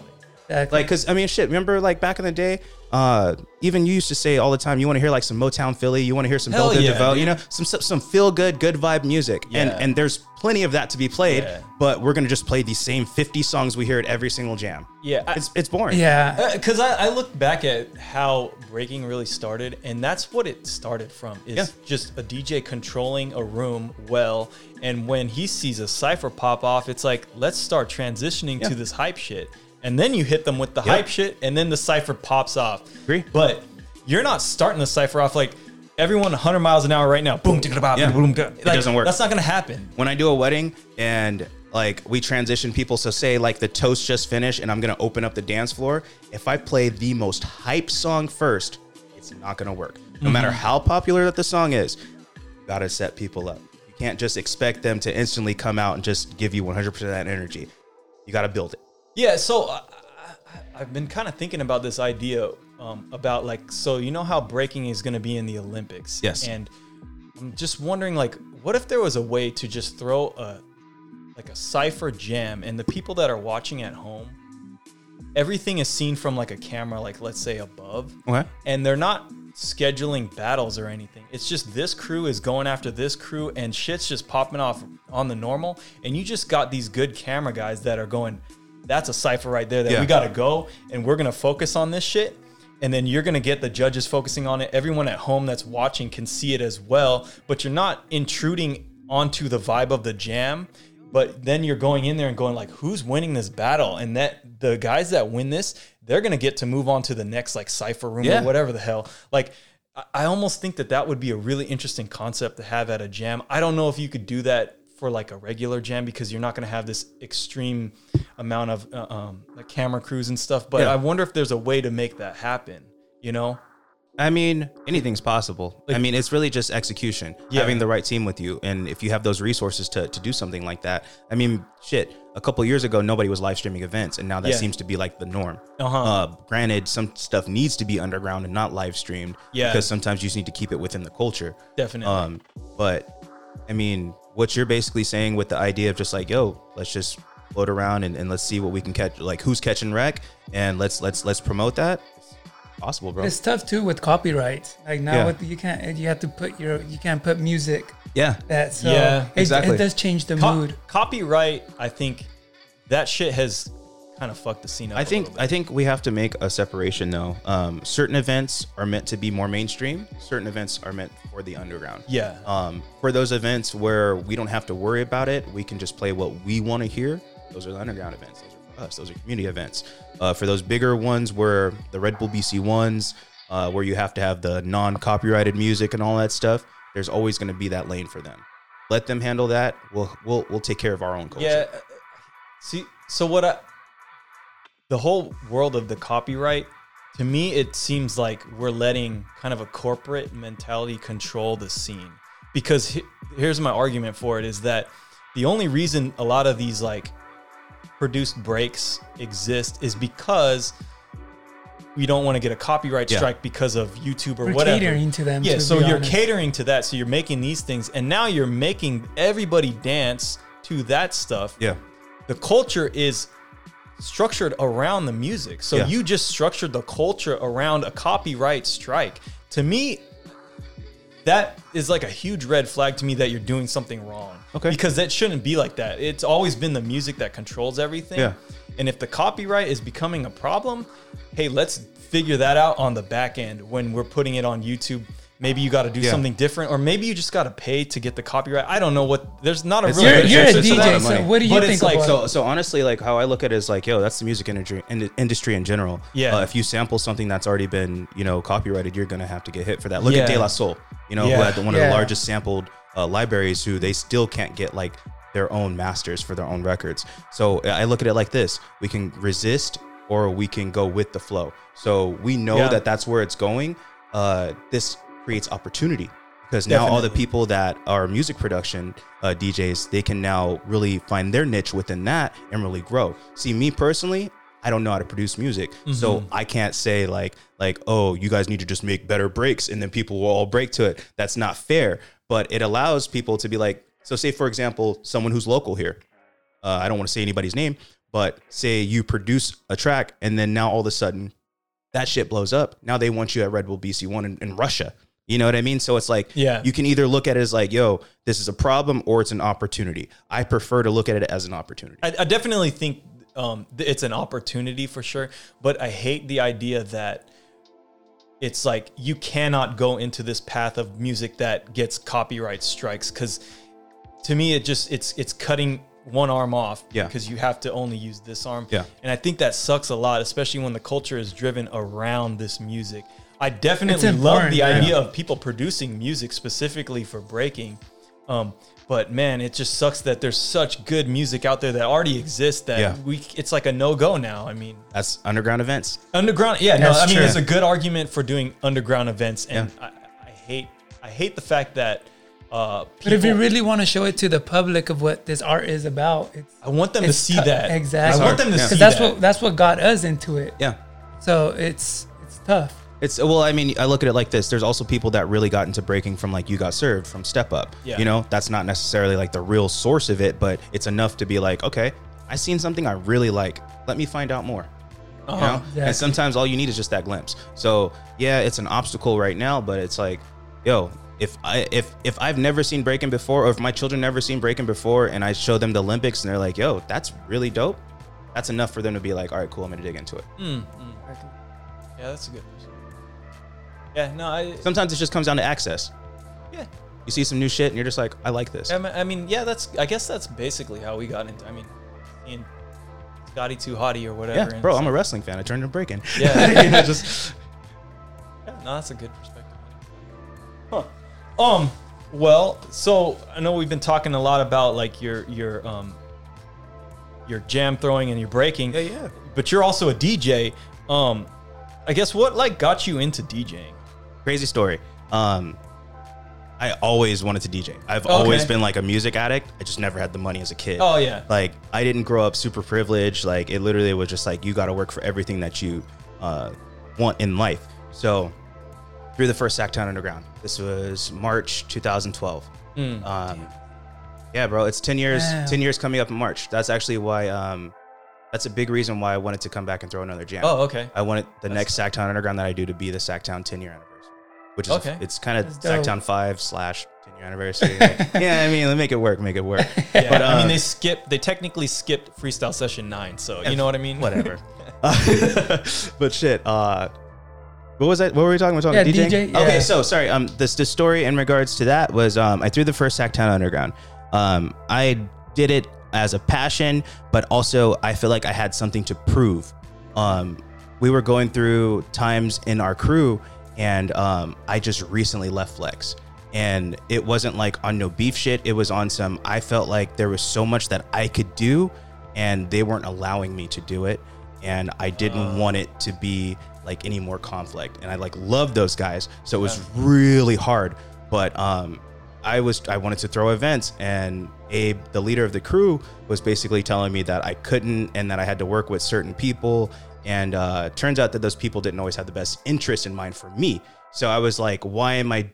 Actually. Exactly. Like, cause I mean, shit. Remember, like back in the day, uh, even you used to say all the time, you want to hear like some Motown Philly, you want to hear some Bell Biv yeah, DeVoe, you know, some some, some feel good, good vibe music, and Yeah. and there's plenty of that to be played. Yeah. But we're gonna just play these same 50 songs we hear at every single jam. Yeah, I- it's it's boring. yeah. because I, I look back at how breaking really started, and that's what it started from. Is Yeah. just a DJ controlling a room well, and when he sees a cipher pop off, it's like let's start transitioning Yeah. to this hype shit, and then you hit them with the Yeah. hype shit, and then the cipher pops off. Agree. But you're not starting the cipher off like everyone 100 miles an hour right now. Boom, ticka boom, Yeah. boom. It doesn't work. That's not gonna happen. When I do a wedding and like we transition people. So say like the toast just finished and I'm gonna open up the dance floor. If I play the most hype song first, it's not gonna work. No mm-hmm. matter how popular that the song is, you gotta set people up. You can't just expect them to instantly come out and just give you 100% of that energy. You gotta build it. Yeah, so I, I, I've been kind of thinking about this idea um, about like, so you know how breaking is going to be in the Olympics. Yes. And I'm just wondering, like, what if there was a way to just throw a like a cipher jam, and the people that are watching at home, everything is seen from like a camera, like let's say above, Okay. and they're not scheduling battles or anything. It's just this crew is going after this crew and shit's just popping off on the normal. And you just got these good camera guys that are going, that's a cipher right there that Yeah. we got to go and we're going to focus on this shit. And then you're going to get the judges focusing on it. Everyone at home that's watching can see it as well, but you're not intruding onto the vibe of the jam. But then you're going in there and going like, who's winning this battle? And that the guys that win this, they're gonna get to move on to the next like cipher room Yeah. or whatever the hell. Like, I almost think that that would be a really interesting concept to have at a jam. I don't know if you could do that for like a regular jam because you're not going to have this extreme amount of uh, um, like camera crews and stuff. But Yeah. I wonder if there's a way to make that happen. You know? I mean, anything's possible. I mean, it's really just execution, Yeah. having the right team with you, and if you have those resources to, to do something like that. I mean, shit. A couple years ago, nobody was live streaming events, and now that Yeah. seems to be like the norm. Uh-huh. Uh, granted, some stuff needs to be underground and not live streamed, Yeah. because sometimes you just need to keep it within the culture. Definitely. Um, but I mean, what you're basically saying with the idea of just like, yo, let's just float around and, and let's see what we can catch, like who's catching wreck, and let's let's let's promote that. It's possible, bro. It's tough too with copyright. Like now, Yeah. with you can't you have to put your you can't put music yeah, that so Yeah, it, exactly. it does change the Co- mood. Copyright, I think that shit has kind of fucked the scene up. I think. I think we have to make a separation though. Um, certain events are meant to be more mainstream. Certain events are meant for the underground. yeah. Um, for those events where we don't have to worry about it, we can just play what we want to hear. Those are the underground events. Those are for us. Those are community events. Uh, for those bigger ones, where the Red Bull BC ones, uh, where you have to have the non-copyrighted music and all that stuff, there's always going to be that lane for them. Let them handle that. We'll we'll we'll take care of our own culture. Yeah. uh, See, so what I, the whole world of the copyright, to me, it seems like we're letting kind of a corporate mentality control the scene. Because he- here's my argument for it is that the only reason a lot of these like produced breaks exist is because we don't want to get a copyright Yeah. strike because of YouTube or We're whatever. catering to them. Yeah, to so be you're honest. catering to that. So you're making these things, and now you're making everybody dance to that stuff. Yeah. The culture is structured around the music. So Yeah. you just structured the culture around a copyright strike. To me, that is like a huge red flag to me that you're doing something wrong. Okay. Because that shouldn't be like that. It's always been the music that controls everything. Yeah. And if the copyright is becoming a problem, hey, let's figure that out on the back end when we're putting it on YouTube. Maybe you got to do Yeah. something different, or maybe you just got to pay to get the copyright. I don't know what. There's not a It's- real. You're, you're a it's- it's a lot DJ, so what do you But think it's like- So, so honestly, like how I look at it is like, yo, that's the music industry in, industry in general. Yeah. Uh, if you sample something that's already been, you know, copyrighted, you're gonna have to get hit for that. Look Yeah. at De La Soul, you know, Yeah. who had the- one of the largest sampled uh, libraries, who they still can't get like their own masters for their own records. So I look at it like this: we can resist or we can go with the flow. So we know Yeah. that that's where it's going. Uh, this creates opportunity because now all the people that are music production uh, DJs, they can now really find their niche within that and really grow. See, me personally, I don't know how to produce music, so Mm-hmm. I can't say like like oh, you guys need to just make better breaks and then people will all break to it. That's not fair. But it allows people to be like, so say for example, someone who's local here. Uh, I don't want to say anybody's name, but say you produce a track and then now all of a sudden that shit blows up. Now they want you at Red Bull BC One in, in Russia. You know what I mean? So it's like, Yeah. you can either look at it as like, yo, this is a problem or it's an opportunity. I prefer to look at it as an opportunity. I, I definitely think um, it's an opportunity for sure, but I hate the idea that it's like you cannot go into this path of music that gets copyright strikes because to me it just it's it's cutting one arm off Yeah. because you have to only use this arm Yeah. and i think that sucks a lot especially when the culture is driven around this music i definitely love the yeah. idea of people producing music specifically for breaking Um, but man, it just sucks that there's such good music out there that already exists that Yeah. we it's like a no go now. I mean, That's underground events. underground, yeah, no, That's I mean, true. there's a good argument for doing underground events, and Yeah. I, I hate I hate the fact that uh, people, But if you really want to show it to the public of what this art is about, it's I want them to see tou- that exactly. I want them to Yeah. see that's that. what that's what got us into it. Yeah. So it's it's tough. It's well, I mean, I look at it like this. There's also people that really got into breaking from like you got served from Step Up. Yeah. You know, that's not necessarily like the real source of it, but it's enough to be like, okay, I seen something I really like. Let me find out more. You Uh-huh. know? Exactly. And sometimes all you need is just that glimpse. So yeah, it's an obstacle right now, but it's like, yo, if I if if I've never seen breaking before, or if my children never seen breaking before, and I show them the Olympics, and they're like, yo, that's really dope. That's enough for them to be like, all right, cool, I'm gonna dig into it. Mm, Yeah, that's a good. Yeah, no, I, Sometimes it just comes down to access. yeah. You see some new shit, and you're just like, I like this. I mean, yeah, that's. I guess that's basically how we got into. I mean, in Scotty Too Hottie or whatever. Yeah, and bro, I'm a wrestling fan. I turned to breaking. Yeah. You know, just Yeah, no, that's a good perspective. Huh. Um. Well, so I know we've been talking a lot about like your your um your jam throwing and your breaking. yeah, yeah. But you're also a DJ. Um, I guess what like got you into DJing? Crazy story. Um, I always wanted to DJ. I've Okay. always been like a music addict. I just never had the money as a kid. Oh yeah. Like I didn't grow up super privileged. Like it literally was just like you got to work for everything that you uh, want in life. So through the first Sactown Underground. This was March 2012. Mm. Um, yeah, bro, it's 10 years. Wow. 10 years coming up in March. That's actually why. Um, that's a big reason why I wanted to come back and throw another jam. Oh okay. I wanted the next Sactown Underground that I do to be the Sactown 10 year anniversary, which is Okay. it's kind of That's dope. Sactown 5 slash 10 year anniversary. Like, yeah, I mean, let make it work, make it work. Yeah, But, I mean uh, they skipped. They technically skipped freestyle session nine. So you know what I mean. Whatever. but shit, uh, what was that? What were we talking about? Yeah, DJing? DJ, yeah. Okay, so sorry. Um, this the story in regards to that was um, I threw the first Sactown Underground. Um, I did it as a passion, but also I feel like I had something to prove. Um, we were going through times in our crew, and um, I just recently left Flex. And it wasn't like on no beef shit. It was on some, I felt like there was so much that I could do, and they weren't allowing me to do it. And I didn't want it to be like any more conflict. And I like loved those guys. So it was really hard. But um, I was I wanted to throw events, and Abe, the leader of the crew, was basically telling me that I couldn't, and that I had to work with certain people. And uh, turns out that those people didn't always have the best interest in mind for me. So I was like, why am I,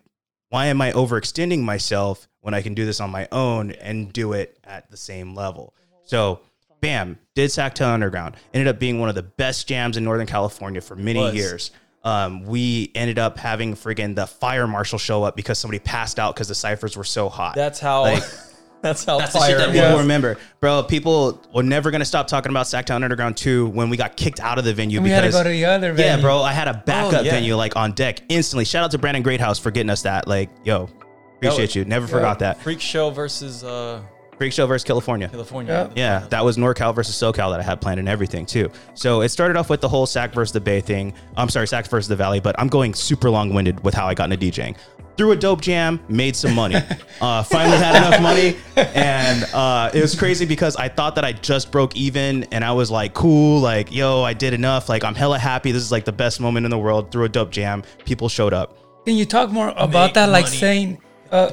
why am I overextending myself when I can do this on my own and do it at the same level? So. Bam, did Sactown Underground. Ended up being one of the best jams in Northern California for many Was. years. Um, we ended up having friggin' the fire marshal show up because somebody passed out because the ciphers were so hot. That's how. Like- that's how That's the shit that people remember, bro. People were never gonna stop talking about Sactown Underground 2 when we got kicked out of the venue And we had to go to the other venue. yeah, bro. I had a backup yeah. venue like on deck instantly. Shout out to Brandon Greathouse for getting us that. Like, yo, appreciate was- you. Never forgot that. Freak show versus uh, Freak Show versus California. California. Yeah, that was NorCal versus SoCal that I had planned and everything too. So it started off with the whole Sac versus the Bay thing. I'm sorry, Sac versus the Valley, but I'm going super long winded with how I got into DJing. Threw a dope jam, made some money. uh, finally had enough money, and uh, it was crazy because I thought that I just broke even, and I was like, cool, like yo, I did enough. Like I'm hella happy. This is like the best moment in the world. Threw a dope jam. People showed up. Can you talk more about Make that? Like saying, uh,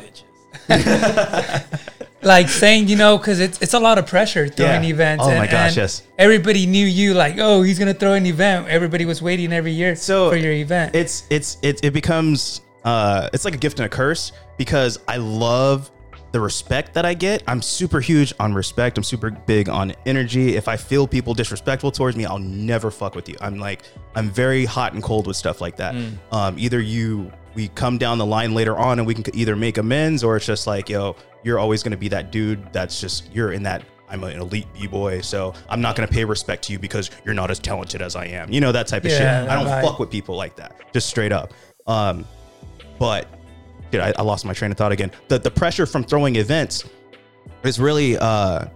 like saying, you know, because it's it's a lot of pressure throwing Yeah. events. Oh my gosh, yes. Everybody knew you, like, oh, he's gonna throw an event. Everybody was waiting every year So, for your event. it's it's it, it becomes uh it's like a gift and a curse because I love the respect that I get. I'm super huge on respect. I'm super big on energy. If I feel people disrespectful towards me, I'll never fuck with you. I'm like I'm very hot and cold with stuff like that. Um either you we come down the line later on and we can either make amends or it's just like, yo, you're always going to be that dude that's just you're in that I'm an elite b-boy, so I'm not gonna pay respect to you because you're not as talented as I am. You know that type of Yeah, shit. I don't right. fuck with people like that, just straight up. Um, but dude, I, I lost my train of thought again. The the pressure from throwing events is really uh,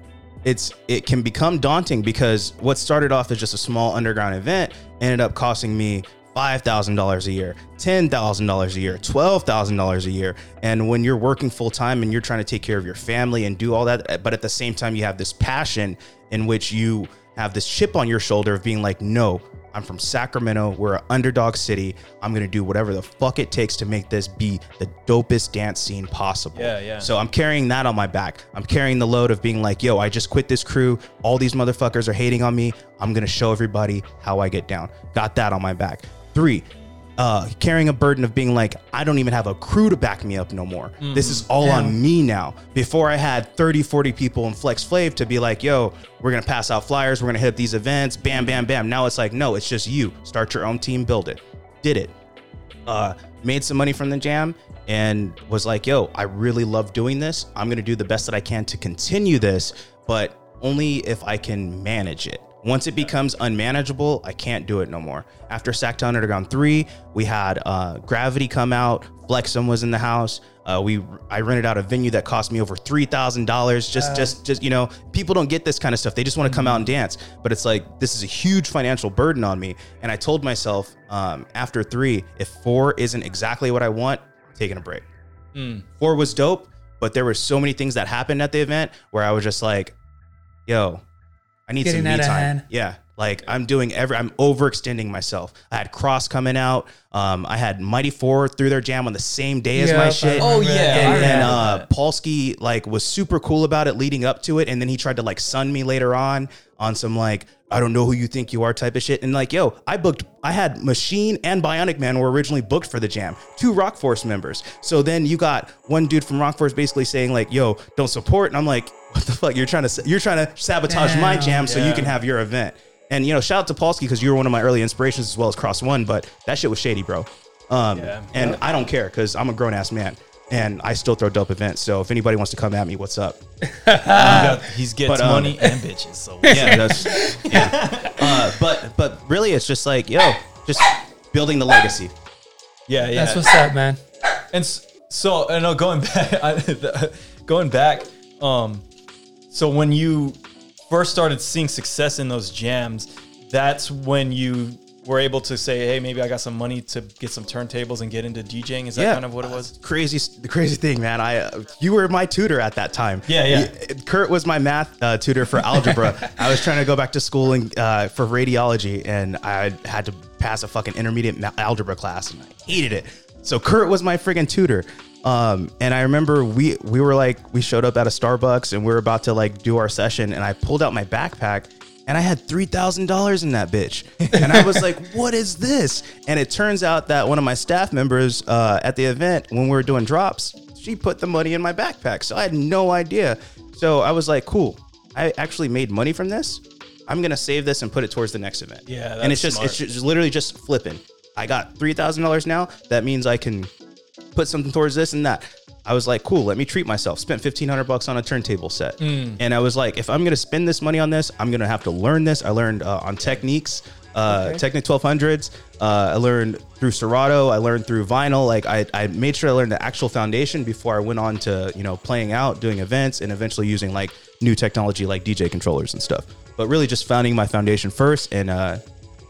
it's it can become daunting because what started off as just a small underground event ended up costing me $5,000 a year, $10,000 a year, $12,000 a year. And when you're working full time and you're trying to take care of your family and do all that, but at the same time, you have this passion in which you have this chip on your shoulder of being like, no, I'm from Sacramento. We're an underdog city. I'm gonna do whatever the fuck it takes to make this be the dopest dance scene possible. Yeah, yeah. So I'm carrying that on my back. I'm carrying the load of being like, yo, I just quit this crew. All these motherfuckers are hating on me. I'm gonna show everybody how I get down. Got that on my back. Three, uh, carrying a burden of being like, I don't even have a crew to back me up no more. This is all Yeah. on me now. Before I had 30, 40 people in Flex Flav to be like, yo, we're gonna pass out flyers, we're gonna hit up these events, bam, bam, bam. Now it's like, no, it's just you. Start your own team, build it. Did it. Uh, made some money from the jam and was like, yo, I really love doing this. I'm gonna do the best that I can to continue this, but only if I can manage it. Once it becomes unmanageable, I can't do it no more. After Sactown Underground 3, we had uh, Gravity come out, Flexum was in the house. Uh, we I rented out a venue that cost me over three thousand dollars. Just just just you know, people don't get this kind of stuff. They just want to come out and dance. But it's like this is a huge financial burden on me. And I told myself um, after three, if four isn't exactly what I want, I'm taking a break. Four was dope, but there were so many things that happened at the event where I was just like, yo, I need Getting some me time. hand. Yeah. Like I'm doing every, I'm overextending myself. I had Cross coming out. Um, I had Mighty Four through their jam on the same day as Yep, my shit. Oh, yeah, And, remember and uh. Polsky like was super cool about it leading up to it, and then he tried to like sun me later on on some like I don't know who you think you are type of shit. And like, yo, I booked, I had Machine and Bionic Man were originally booked for the jam, two Rock Force members. So then you got one dude from Rock Force basically saying like, yo, don't support, and I'm like, what the fuck? You're trying to you're trying to sabotage my Damn. jam so you can have your event. And you know, shout out to Polsky because you were one of my early inspirations as well as Cross One, but that shit was shady, bro. Um, Yeah. and I don't care because I'm a grown ass man and I still throw dope events. So if anybody wants to come at me, what's up? He's gets but, um, money and bitches. So Yeah, that's yeah. Uh, but but really, it's just like yo, just building the legacy. yeah, yeah. That's what's up, man. And so, I know going back, I, the- going back, um, so when you first started seeing success in those jams, that's when you were able to say, "Hey, maybe I got some money to get some turntables and get into DJing." Is that Yeah. kind of what it was? Crazy, the crazy thing, man. I uh, you were my tutor at that time. Yeah, yeah. You- Kurt was my math uh, tutor for algebra. I was trying to go back to school and uh, for radiology, and I had to pass a fucking intermediate ma- algebra class, and I hated it. So Kurt was my friggin' tutor. Um, and I remember we we were like we showed up at a Starbucks and we were about to like do our session, and I pulled out my backpack and I had three thousand dollars in that bitch, and I was like, "What is this?" And it turns out that one of my staff members uh, at the event when we were doing drops, she put the money in my backpack, so I had no idea. So I was like, "Cool, I actually made money from this. I'm gonna save this and put it towards the next event." Yeah, and it's just smart. it's just literally just flipping. I got three thousand dollars now. That means I can put something towards this and that. I was like, cool, let me treat myself. Spent fifteen hundred bucks on a turntable set, Hmm. and I was like, if I'm gonna spend this money on this, I'm gonna have to learn this. I learned uh, on Technics, uh, Technic twelve hundreds. Uh, I learned through Serato. I learned through vinyl. Like I, I made sure I learned the actual foundation before I went on to you know playing out, doing events, and eventually using like new technology like DJ controllers and stuff. But really, just founding my foundation first, and uh,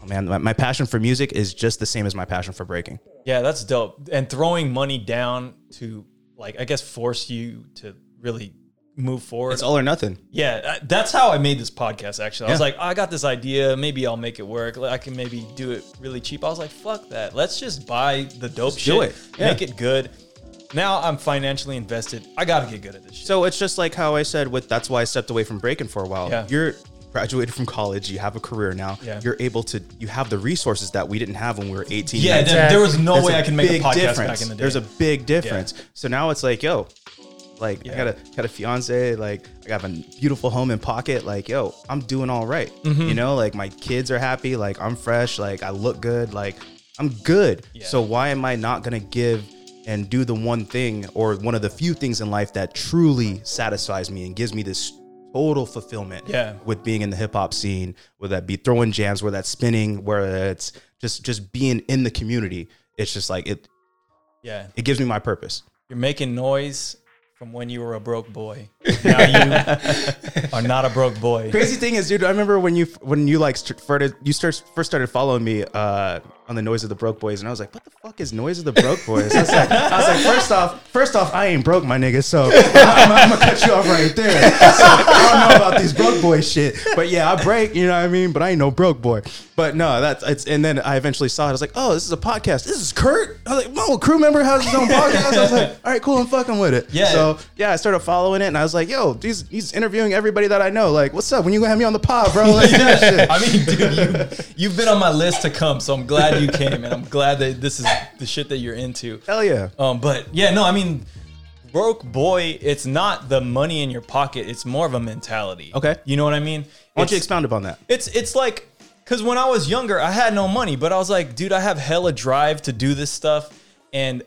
oh man, my, my passion for music is just the same as my passion for breaking. Yeah, that's dope. And throwing money down to like, I guess, force you to really move forward. It's all or nothing. Yeah, uh, that's how I made this podcast. Actually, I was like, I got this idea. Maybe I'll make it work. I can maybe do it really cheap. I was like, fuck that. Let's just buy the dope shit, do it. Yeah. make it good. Now I'm financially invested. I got to get good at this shit. So it's just like how I said with that's why I stepped away from breaking for a while. Yeah. You're graduated from college, you have a career now. Yeah. You're able to you have the resources that we didn't have when we were 18. yeah, there, there was no There's way I can make a podcast difference. back in the day. There's a big difference. So now it's like, yo, like Yeah. I got a got a fiance, like I got a beautiful home in pocket. Like, yo, I'm doing all right. Mm-hmm. You know, like my kids are happy, like I'm fresh, like I look good, like I'm good. Yeah. So why am I not gonna give and do the one thing or one of the few things in life that truly satisfies me and gives me this total fulfillment Yeah. with being in the hip hop scene, whether that be throwing jams, whether that's spinning, whether it's just just being in the community. It's just like it yeah, it gives me my purpose. you're making noise from when you were a broke boy. Now you are not a broke boy. Crazy thing is, dude, I remember when you when you like st- started you start, first started following me uh on the Noise of the Broke Boys, and I was like, "What the fuck is Noise of the Broke Boys?" I was like, I was like first off, first off, I ain't broke, my nigga. So I'm, I'm gonna cut you off right there. So, I don't know about these broke boy shit, but yeah, I break. You know what I mean? But I ain't no broke boy. But no, that's it's. And then I eventually saw it. I was like, "Oh, this is a podcast. This is Kurt." I was like, "Oh, crew member has his own podcast." I was like, "All right, cool. I'm fucking with it." Yeah. So yeah, I started following it, and I was like, "Yo, he's he's interviewing everybody that I know. Like, what's up? When you gonna have me on the pod, bro?" Like, that shit. I mean, dude, you, you've been on my list to come, so I'm glad you came, and I'm glad that this is the shit that you're into. Hell yeah. Um, but yeah, no, I mean, broke boy, it's not the money in your pocket; it's more of a mentality. Okay. you know what I mean? Why don't you expound upon that? It's it's like because when I was younger, I had no money, but I was like, dude, I have hella drive to do this stuff, and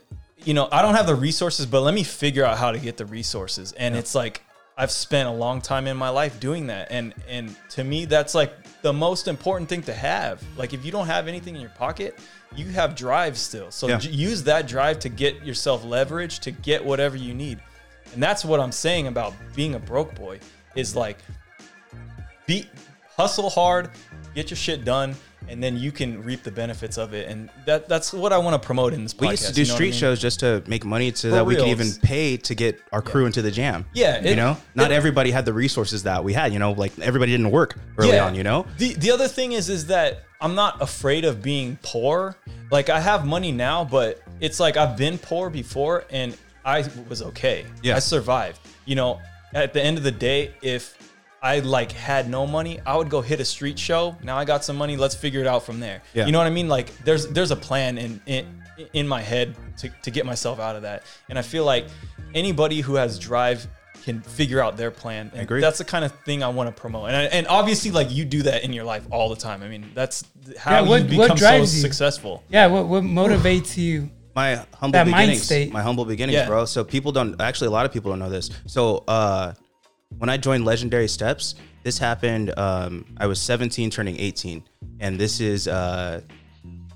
you know, I don't have the resources, but let me figure out how to get the resources. And it's like I've spent a long time in my life doing that, and and to me, that's like the most important thing to have. Like if you don't have anything in your pocket, you have drive still. So Yeah. use that drive to get yourself leverage to get whatever you need. And that's what I'm saying about being a broke boy is like be hustle hard, get your shit done, and then you can reap the benefits of it. And that that's what I want to promote in this podcast. We used to do you know what I street mean? shows just to make money so For that we could even pay to get our crew into the jam. Yeah, you it- know, not it- everybody had the resources that we had. You know, like everybody didn't work early on. You know, The the other thing is is that I'm not afraid of being poor. Like I have money now, but it's like I've been poor before and I was okay. Yeah. I survived. You know, at the end of the day, if I like had no money, I would go hit a street show. Now I got some money, let's figure it out from there. Yeah. You know what I mean? Like there's there's a plan in in, in my head to, to get myself out of that. And I feel like anybody who has drive can figure out their plan. And agree. That's the kind of thing I want to promote. And I, and obviously like you do that in your life all the time. I mean, that's how Yeah, what- you what become so you? successful. Yeah, what what motivates you? my humble That mind beginnings. state. My humble beginnings, Yeah. bro. So people don't actually a lot of people don't know this. So uh, when I joined Legendary Steps, this happened. Um, I was 17, turning 18, and this is uh,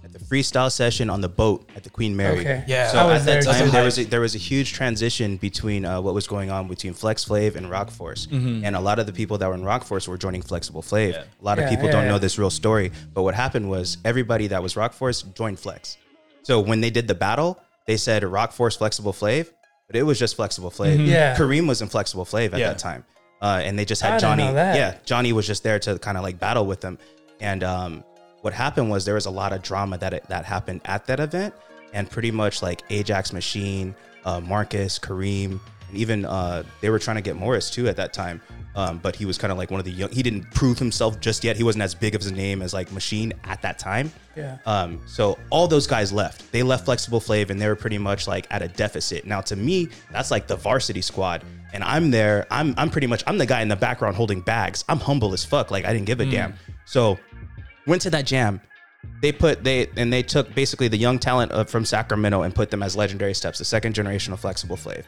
at the freestyle session on the boat at the Queen Mary. Okay. Yeah. So I was at there that time, there was a, there was a huge transition between uh, what was going on between Flex Flav and Rock Force, and a lot of the people that were in Rock Force were joining Flexible Flav. Yeah. A lot of Yeah, people yeah, don't yeah. know this real story, but what happened was everybody that was Rock Force joined Flex. So when they did the battle, they said Rock Force Flexible Flav, but it was just Flexible Flav. Yeah. Kareem was in Flexible Flav at Yeah. that time, uh, and they just had Johnny. Yeah, Johnny was just there to kind of like battle with them. And um, what happened was there was a lot of drama that it, that happened at that event, and pretty much like Ajax Machine, uh, Marcus, Kareem, and even uh, they were trying to get Morris too at that time. Um, but he was kind of like one of the young. He didn't prove himself just yet. He wasn't as big of a name as like Machine at that time. Yeah. Um, so all those guys left. They left Flexible Flav and they were pretty much like at a deficit. Now to me, that's like the varsity squad. And I'm there. I'm I'm pretty much I'm the guy in the background holding bags. I'm humble as fuck. Like I didn't give a mm. damn. So went to that jam. They put they and they took basically the young talent of, from Sacramento and put them as legendary steps, the second generation of Flexible Flav.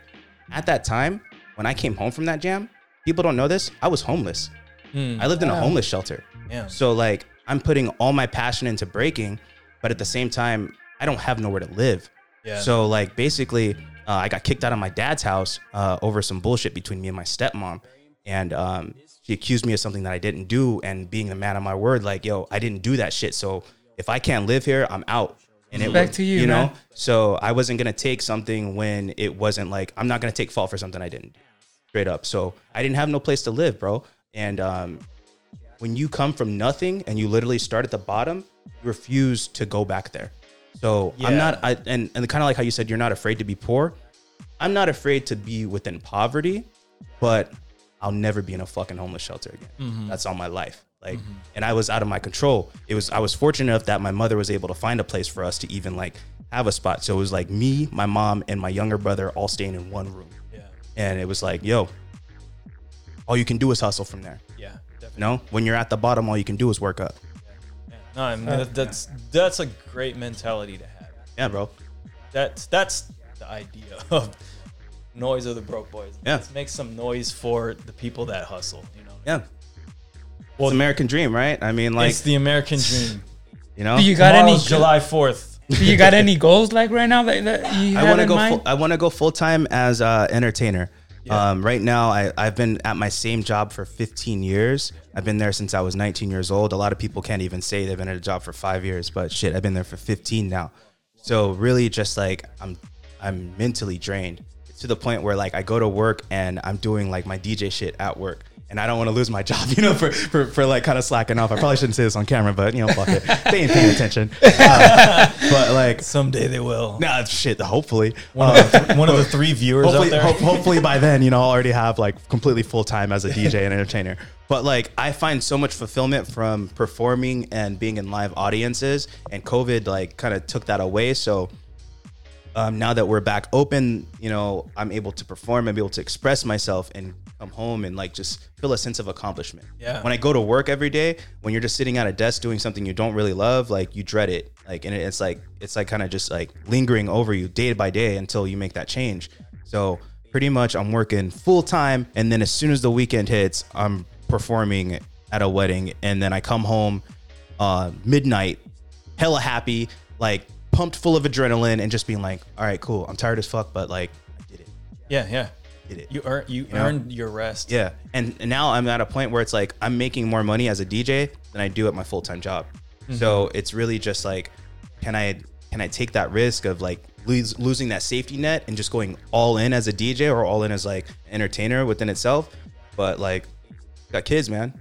At that time, when I came home from that jam, people don't know this. I was homeless. Mm. I lived in a homeless shelter. Yeah. So like I'm putting all my passion into breaking, but at the same time, I don't have nowhere to live. Yeah. So like basically, uh, I got kicked out of my dad's house uh, over some bullshit between me and my stepmom, and um, she accused me of something that I didn't do. And being the man of my word, like yo, I didn't do that shit. So if I can't live here, I'm out. And it Respect was- to you, you, know. man. So I wasn't gonna take something when it wasn't like I'm not gonna take fault for something I didn't do straight up. So I didn't have no place to live, bro. And um, when you come from nothing and you literally start at the bottom, you refuse to go back there. So I'm not, I, and and kind of like how you said you're not afraid to be poor. I'm not afraid to be within poverty, but I'll never be in a fucking homeless shelter again. Mm-hmm. That's all my life. Like, mm-hmm. and I was out of my control. It was I was fortunate enough that my mother was able to find a place for us to even like have a spot. So it was like me, my mom, and my younger brother all staying in one room. Yeah. And it was like, yo, all you can do is hustle from there. Yeah. Definitely. You know, when you're at the bottom, all you can do is work up. No, I mean, that, that's that's a great mentality to have. Yeah, bro. That's that's the idea of noise of the broke boys. Yeah. Let's make some noise for the people that hustle. You know. Yeah. Well, it's American dream, right? I mean, like, it's the American dream. you know, Do you got any? Tomorrow's July fourth. Do you got any goals like right now that, that you I want to in go. mind? Full, I want to go full time as uh, entertainer. Um, right now, I, I've been at my same job for 15 years. I've been there since I was 19 years old. A lot of people can't even say they've been at a job for five years, but shit, I've been there for 15 now. So really, just like I'm, I'm mentally drained to the point where like I go to work and I'm doing like my DJ shit at work. And I don't want to lose my job, you know, for, for, for like kind of slacking off. I probably shouldn't say this on camera, but you know, fuck it. They ain't paying attention. Uh, but like, Someday they will. nah, shit, hopefully. One, of the, one of the three viewers hopefully, out there. ho- hopefully by then, you know, I'll already have like completely full time as a DJ and entertainer. But like, I find so much fulfillment from performing and being in live audiences, and COVID like kind of took that away. So um, now that we're back open, you know, I'm able to perform, I'm able to express myself, and come home and like just feel a sense of accomplishment. Yeah. When I go to work every day, when you're just sitting at a desk doing something you don't really love, like you dread it. Like, and it's like it's like kind of just like lingering over you day by day until you make that change. So pretty much, I'm working full time, and then as soon as the weekend hits, I'm performing at a wedding, and then I come home uh, midnight, hella happy, like pumped full of adrenaline, and just being like, all right, cool. I'm tired as fuck, but like, I did it. yeah, yeah. Did it. You earn you, know? earned your rest. Yeah. And, and now I'm at a point where it's like I'm making more money as a DJ than I do at my full time job. So it's really just like, can I can I take that risk of like lose, losing that safety net and just going all in as a DJ or all in as like entertainer within itself? But like, got kids, man.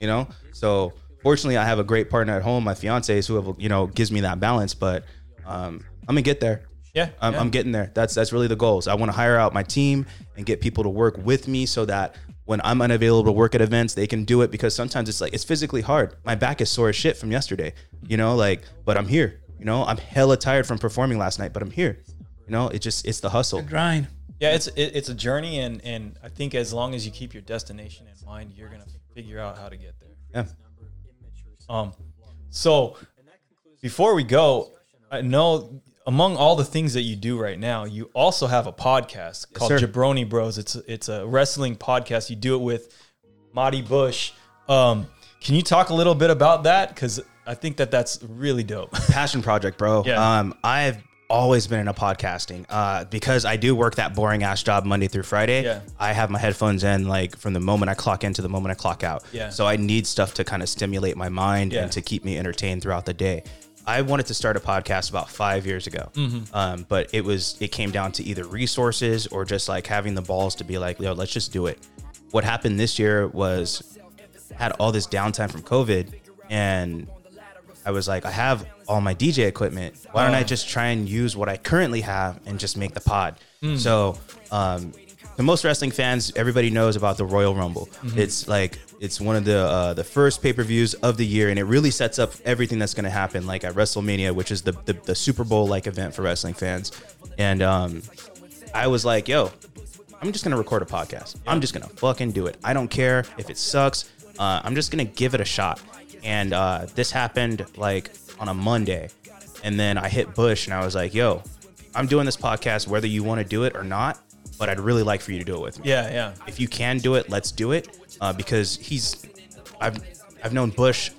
You know. So fortunately, I have a great partner at home, my fiance, who have, you know gives me that balance. But um, I'm gonna get there. Yeah, I'm, yeah. I'm getting there. That's that's really the goals. I want to hire out my team and get people to work with me so that when I'm unavailable to work at events, they can do it because sometimes it's like it's physically hard. My back is sore as shit from yesterday, you know, like, but I'm here. You know, I'm hella tired from performing last night, but I'm here. You know, it just it's the hustle. Grind. Yeah, it's it, it's a journey, and and I think as long as you keep your destination in mind, you're gonna figure out how to get there. Yeah. Um, so before we go, I know among all the things that you do right now, you also have a podcast called sir. Jabroni Bros. It's it's a wrestling podcast. You do it with Marty Bush. Um, can you talk a little bit about that? Because I think that that's really dope. passion project, bro. Yeah. Um, I've always been into podcasting uh, because I do work that boring ass job Monday through Friday. Yeah. I have my headphones in like from the moment I clock in to the moment I clock out. Yeah. So I need stuff to kind of stimulate my mind Yeah. and to keep me entertained throughout the day. I wanted to start a podcast about five years ago, Mm-hmm. um, but it was it came down to either resources or just like having the balls to be like, yo, let's just do it. What happened this year was had all this downtime from COVID, and I was like, I have all my DJ equipment. Why don't I just try and use what I currently have and just make the pod? So, um, the most wrestling fans, everybody knows about the Royal Rumble. It's like it's one of the uh, the first pay per views of the year, and it really sets up everything that's going to happen, like at WrestleMania, which is the the, the Super Bowl like event for wrestling fans. And um, I was like, yo, I'm just gonna record a podcast. I'm just gonna fucking do it. I don't care if it sucks. Uh, I'm just gonna give it a shot. And uh, this happened like on a Monday, and then I hit Bush and I was like, "Yo, I'm doing this podcast whether you want to do it or not, but I'd really like for you to do it with me. yeah, yeah. If you can do it, let's do it." Uh, because he's, I've I've known Bush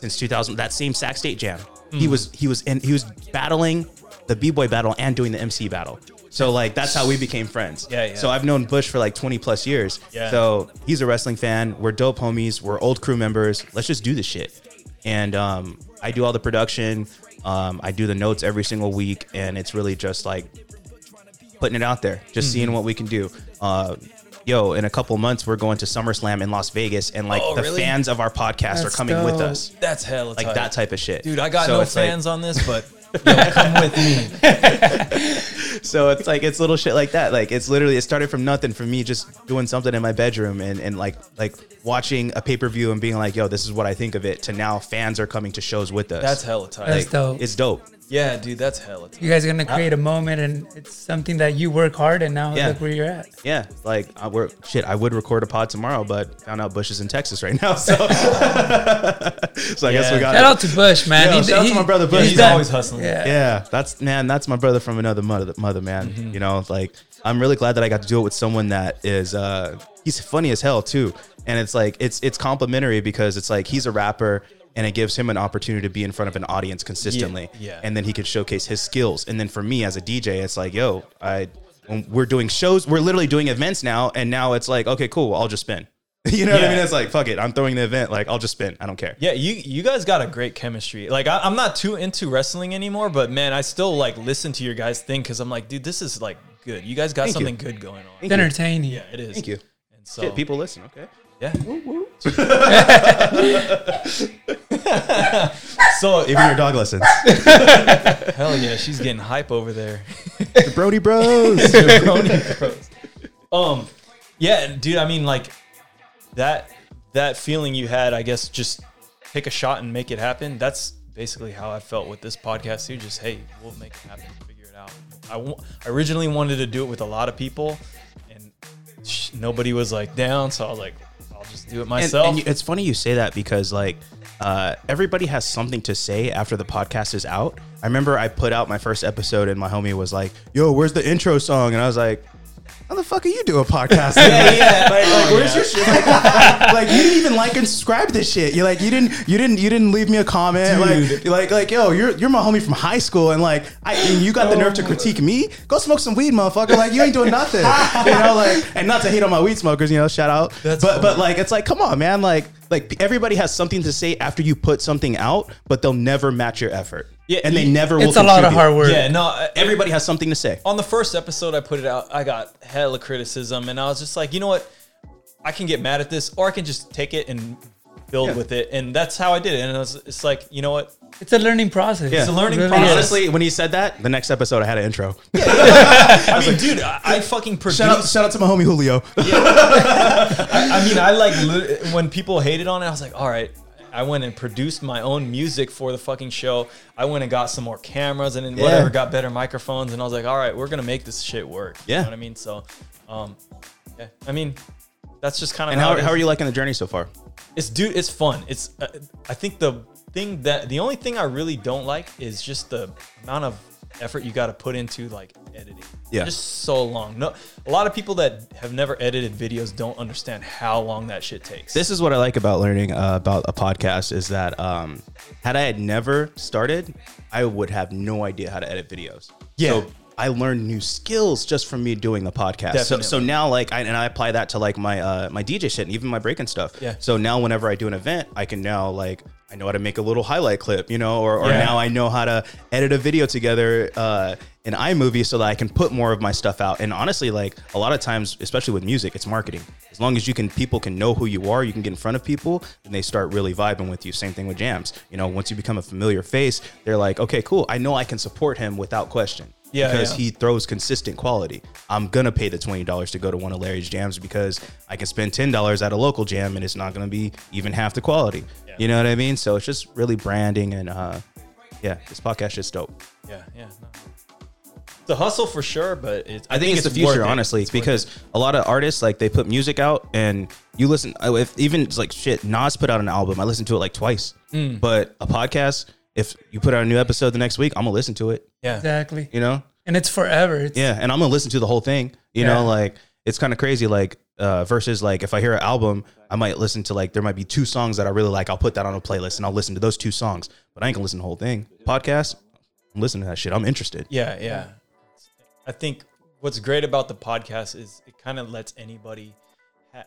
since 2000. That same Sac State Jam, he was he was in he was battling the b boy battle and doing the MC battle. So like that's how we became friends. Yeah, yeah. So I've known Bush for like 20 plus years. Yeah. So he's a wrestling fan. We're dope homies. We're old crew members. Let's just do this shit. And um, I do all the production. Um, I do the notes every single week, and it's really just like putting it out there, just Mm-hmm. seeing what we can do. Uh, yo, in a couple months, we're going to SummerSlam in Las Vegas, and like Oh, the really? fans of our podcast are That's coming with us, That's hell, like tight. that type of shit, Dude, I got So no it's like- fans on this, but yo, come with me. so it's like it's little shit like that. Like it's literally it started from nothing for me just doing something in my bedroom and and like like watching a pay per view and being like, yo, this is what I think of it. To now fans are coming to shows with us. That's hella tight. That's dope. it's dope. Yeah, dude, that's hella tight. You guys are gonna create a moment, and it's something that you work hard, and now Yeah. look where you're at. Yeah, like I we're shit. I would record a pod tomorrow, but found out Bush is in Texas right now. So, so I guess we Yeah. got Shout out to Bush, man. Yo, He- shout out to he- my brother Bush. he's He's done- always hustling. Yeah. Yeah, that's man, that's my brother from another mother, mother man. Mm-hmm. You know, like I'm really glad that I got to do it with someone that is uh he's funny as hell too. And it's like it's it's complimentary because it's like he's a rapper and it gives him an opportunity to be in front of an audience consistently. yeah. And then he can showcase his skills. And then for me as a DJ, it's like, yo, I when we're doing shows, we're literally doing events now, and now it's like, okay, cool, I'll just spin. you know what I mean? It's like, fuck it, I'm throwing the event. Like, I'll just spin. I don't care. Yeah, you you guys got a great chemistry. Like I, I'm not too into wrestling anymore, but man, I still like listen to your guys' thing because I'm like, dude, this is like good. You guys got Thank you. something good going on. It's entertaining. Yeah, it is. Thank you. And so Shit, people listen. Okay. Yeah. so Even your dog listens. hell yeah, she's getting hype over there. the Brody Bros. Jabroni Bros. Um, yeah, dude. I mean, like that that feeling you had. I guess just take a shot and make it happen. That's basically how I felt with this podcast too. Just hey, we'll make it happen. Figure it out. I I originally wanted to do it with a lot of people, and sh- nobody was like down. So I was like, I'll just do it myself. and you- it's funny you say that because like uh, everybody has something to say after the podcast is out. I remember I put out my first episode and my homie was like, "Yo, where's the intro song?" And I was like. How the fuck are you do a podcast? Yeah, yeah. like, like, Oh, where's yeah. your shit? Like, like, you didn't even like and subscribe to this shit. You're like you didn't you didn't you didn't leave me a comment. Like Dude. you're like like yo, you're you're my homie from high school, and like I and you got the nerve to critique me. Go smoke some weed, motherfucker. Like you ain't doing nothing. you know, like and not to hate on my weed smokers. You know, shout out. That's but but like it's like come on, man. Like like everybody has something to say after you put something out, but they'll never match your effort. Yeah, and they you- never. will It's a lot of hard work. yeah, no. Uh, Everybody has something to say. on the first episode I put it out, I got hella criticism, and I was just like, you know what? I can get mad at this, or I can just take it and build Yeah. with it, and that's how I did it. And it was, it's like, you know what? It's a learning process. It's a learning It And process. honestly, when he said that, the next episode I had an intro. Yeah. I mean, dude, I, I fucking produced. Shout out, shout out to my homie Julio. I, I mean, I like when people hated on it. I was like, all right. I went and produced my own music for the fucking show. I went and got some more cameras and then Yeah. whatever, got better microphones, and I was like, all right, we're gonna make this shit work. You Yeah. know what I mean? So, um, yeah, I mean, that's just kind of And how, how are you liking the journey so far? It's dude, it's fun. It's uh, I think the thing that the only thing I really don't like is just the amount of effort you got to put into like editing. Yeah. just so long. No, a lot of people that have never edited videos don't understand how long that shit takes. This is what I like about learning uh, about a podcast is that um, had I had never started, I would have no idea how to edit videos. Yeah. So I learned new skills just from me doing the podcast. So, Definitely. so now like I, and I apply that to like my uh, my DJ shit and even my breaking stuff. Yeah. So now whenever I do an event, I can now like I know how to make a little highlight clip, you know, or, or Yeah. now I know how to edit a video together uh, in iMovie so that I can put more of my stuff out. And honestly, like a lot of times, especially with music, it's marketing. As long as you can, people can know who you are. You can get in front of people, and they start really vibing with you. Same thing with jams. You know, once you become a familiar face, they're like, okay, cool. I know I can support him without question. Yeah, because yeah. he throws consistent quality. I'm gonna pay the twenty dollars to go to one of Larry's jams because I can spend ten dollars at a local jam and it's not gonna be even half the quality. Yeah. You know what I mean? So it's just really branding and uh, yeah, this podcast is dope. yeah, yeah. No. It's a hustle for sure, but it's, I think it's, the worth future, honestly, It's because a lot of artists like they put music out and you listen. If even it's like shit, Nas put out an album, I listened to it like twice. Mm. But a podcast, if you put out a new episode the next week, I'm gonna listen to it. yeah, Exactly. You know? And it's forever. It's, Yeah, and I'm gonna listen to the whole thing. You Yeah. know, like it's kind of crazy. Like uh, versus like if I hear an album, I might listen to like there might be two songs that I really like. I'll put that on a playlist and I'll listen to those two songs. But I ain't gonna listen to the whole thing. Podcast, I'm listening to that shit. I'm interested. Yeah, yeah. I think what's great about the podcast is it kind of lets anybody ha-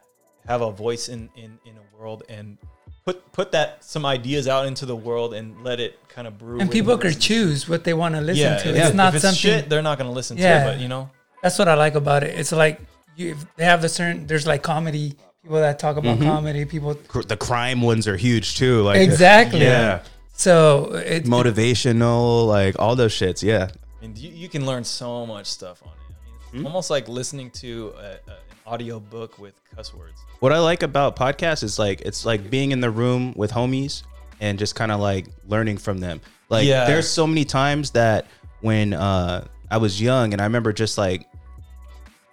have a voice in, in in a world and put put that some ideas out into the world and let it kind of brew. And people can choose what they want to listen Yeah, to. if- It's if not it's something. shit. They're not going to listen Yeah. to, but you know, That's what I like about it. It's like you, if they have the certain. There's like comedy people that talk about Mm-hmm. comedy. People The crime ones are huge too. Like exactly. yeah, So it, motivational, like all those shits. Yeah, I mean, you, you can learn so much stuff on it. I mean, it's Hmm? almost like listening to a, a, an audio book with cuss words. what I like about podcasts is like it's like being in the room with homies and just kind of like learning from them. Like Yeah. there's so many times that when uh I was young and I remember just like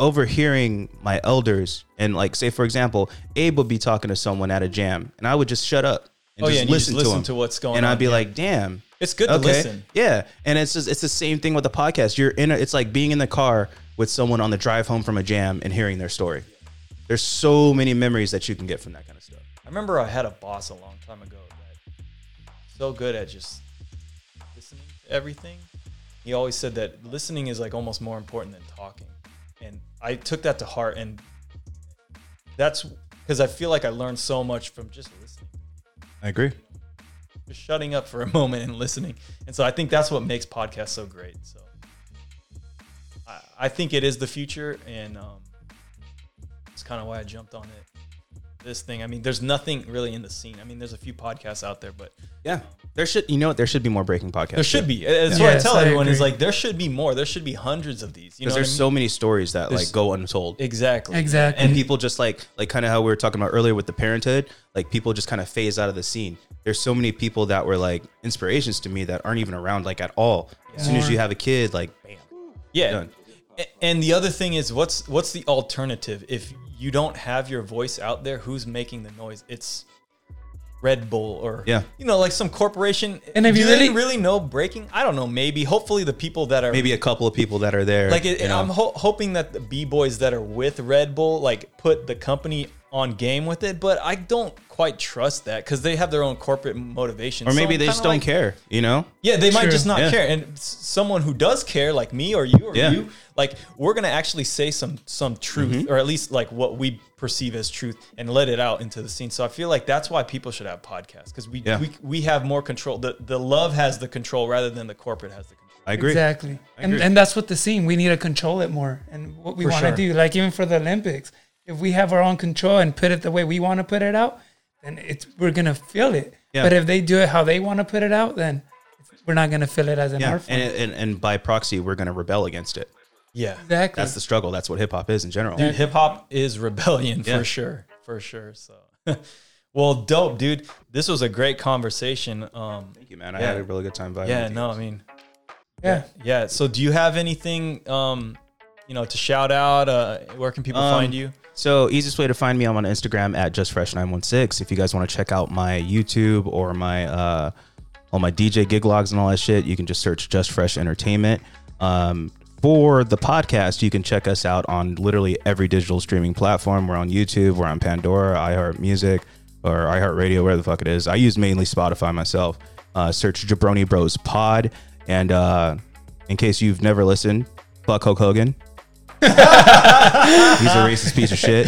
overhearing my elders and like say for example, Abe would be talking to someone at a jam and I would just shut up and Oh, just yeah, and listen just to him. to what's going and on, I'd be yeah. like, "Damn, It's good to listen. yeah, and it's just, it's the same thing with the podcast. You're in a, it's like being in the car with someone on the drive home from a jam and hearing their story. There's so many memories that you can get from that kind of stuff. I remember I had a boss a long time ago that so good at just listening to everything. He always said that listening is like almost more important than talking. and I took that to heart, and that's because I feel like I learned so much from just listening, I agree. Just shutting up for a moment and listening, and so I think that's what makes podcasts so great. So I, I think it is the future, and um, it's kind of why I jumped on it. This thing, I mean, there's nothing really in the scene. I mean, there's a few podcasts out there, but Yeah, there should you know what there should be more breaking podcasts. there should too. be. That's Yeah. what I tell I everyone is like there should be more. There should be hundreds of these. You know, because what I there's mean? so many stories that There's- like go untold. exactly, Exactly. and people just like like kind of how we were talking about earlier with the parenthood like people just kind of phase out of the scene there's so many people that were like inspirations to me that aren't even around like at all as soon as you have a kid like bam Yeah. Done. And the other thing is, what's what's the alternative if you don't have your voice out there? Who's making the noise? It's Red Bull or Yeah. you know, like some corporation. And if do you they really- really know breaking? I don't know. Maybe, hopefully, the people that are maybe a couple of people that are there like it, you? I'm ho- hoping that the b boys that are with Red Bull like put the company on game with it, but I don't quite trust that because they have their own corporate motivation. or maybe I'm they just kinda don't like- care you know Yeah, they might True. just not Yeah. care. And s- someone who does care, like me or you or Yeah. you, like we're gonna actually say some some truth, Mm-hmm. or at least like what we perceive as truth, and let it out into the scene. So I feel like that's why people should have podcasts because we, Yeah. we we have more control. The the love has the control rather than the corporate has the control. i agree Exactly. And, agree. and that's what the scene, we need to control it more. And what we want to sure. do, like even for the Olympics, if we have our own control and put it the way we want to put it out, then it's we're going to feel it. Yeah. But if they do it how they want to put it out, then we're not going to feel it as an yeah art form. and, and and by proxy we're going to rebel against it Yeah, exactly. that's the struggle that's what hip-hop is in general dude, hip hop is rebellion Yeah. for sure, for sure. So. Well, dope, dude. This was a great conversation. Um, thank you man i Yeah. had a really good time yeah, no. I mean, yeah. Yeah. So, do you have anything, um, you know, to shout out? Uh, where can people Um, find you? So easiest way to find me, I'm on Instagram at justfresh916. If you guys want to check out my YouTube or my uh, all my DJ gig logs and all that shit, you can just search Just Fresh Entertainment. Um, for the podcast, you can check us out on literally every digital streaming platform. We're on YouTube, we're on Pandora, iHeart Music, or iHeart Radio, where the fuck it is. I use mainly Spotify myself. Uh, search Jabroni Bros Pod, and uh, in case you've never listened, fuck Hulk Hogan. He's a racist piece of shit.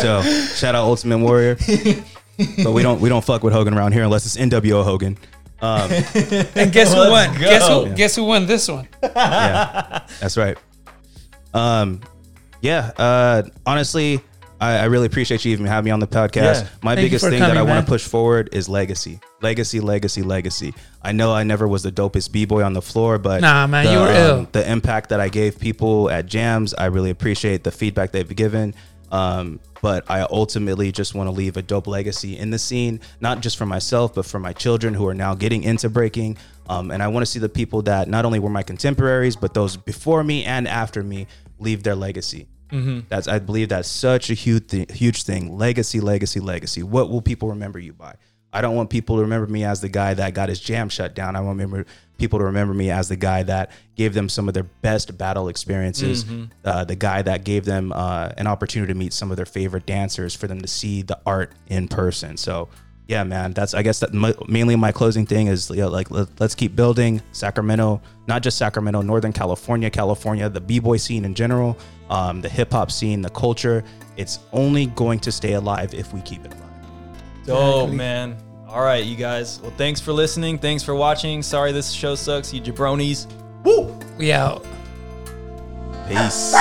So shout out Ultimate Warrior. but we don't we don't fuck with Hogan around here unless it's NWO Hogan. Um, And guess who Let's won? Guess go. who? Guess who won this one? yeah, that's right. Um, yeah. Uh, honestly, I, I really appreciate you even having me on the podcast. Yeah. My Thank biggest thing that I want to push forward is legacy, legacy, legacy, legacy. I know I never was the dopest b boy on the floor, but Nah, man, the, you were um, ill. The impact that I gave people at jams, I really appreciate the feedback they've given. Um, but I ultimately just want to leave a dope legacy in the scene, not just for myself, but for my children who are now getting into breaking. Um, and I want to see the people that not only were my contemporaries, but those before me and after me leave their legacy. That's I believe that's such a huge th- huge thing. Legacy, legacy, legacy. What will people remember you by? I don't want people to remember me as the guy that got his jam shut down. I want remember people to remember me as the guy that gave them some of their best battle experiences. Uh, the guy that gave them uh, an opportunity to meet some of their favorite dancers for them to see the art in person. So yeah, man, that's I guess that m- mainly my closing thing is you know, like let, let's keep building Sacramento, not just Sacramento, Northern California, California, the b-boy scene in general, um, the hip hop scene, the culture. It's only going to stay alive if we keep it alive. Dope, Exactly. man. All right, you guys. Well, thanks for listening. Thanks for watching. Sorry this show sucks, you jabronis. Woo! We out. Peace.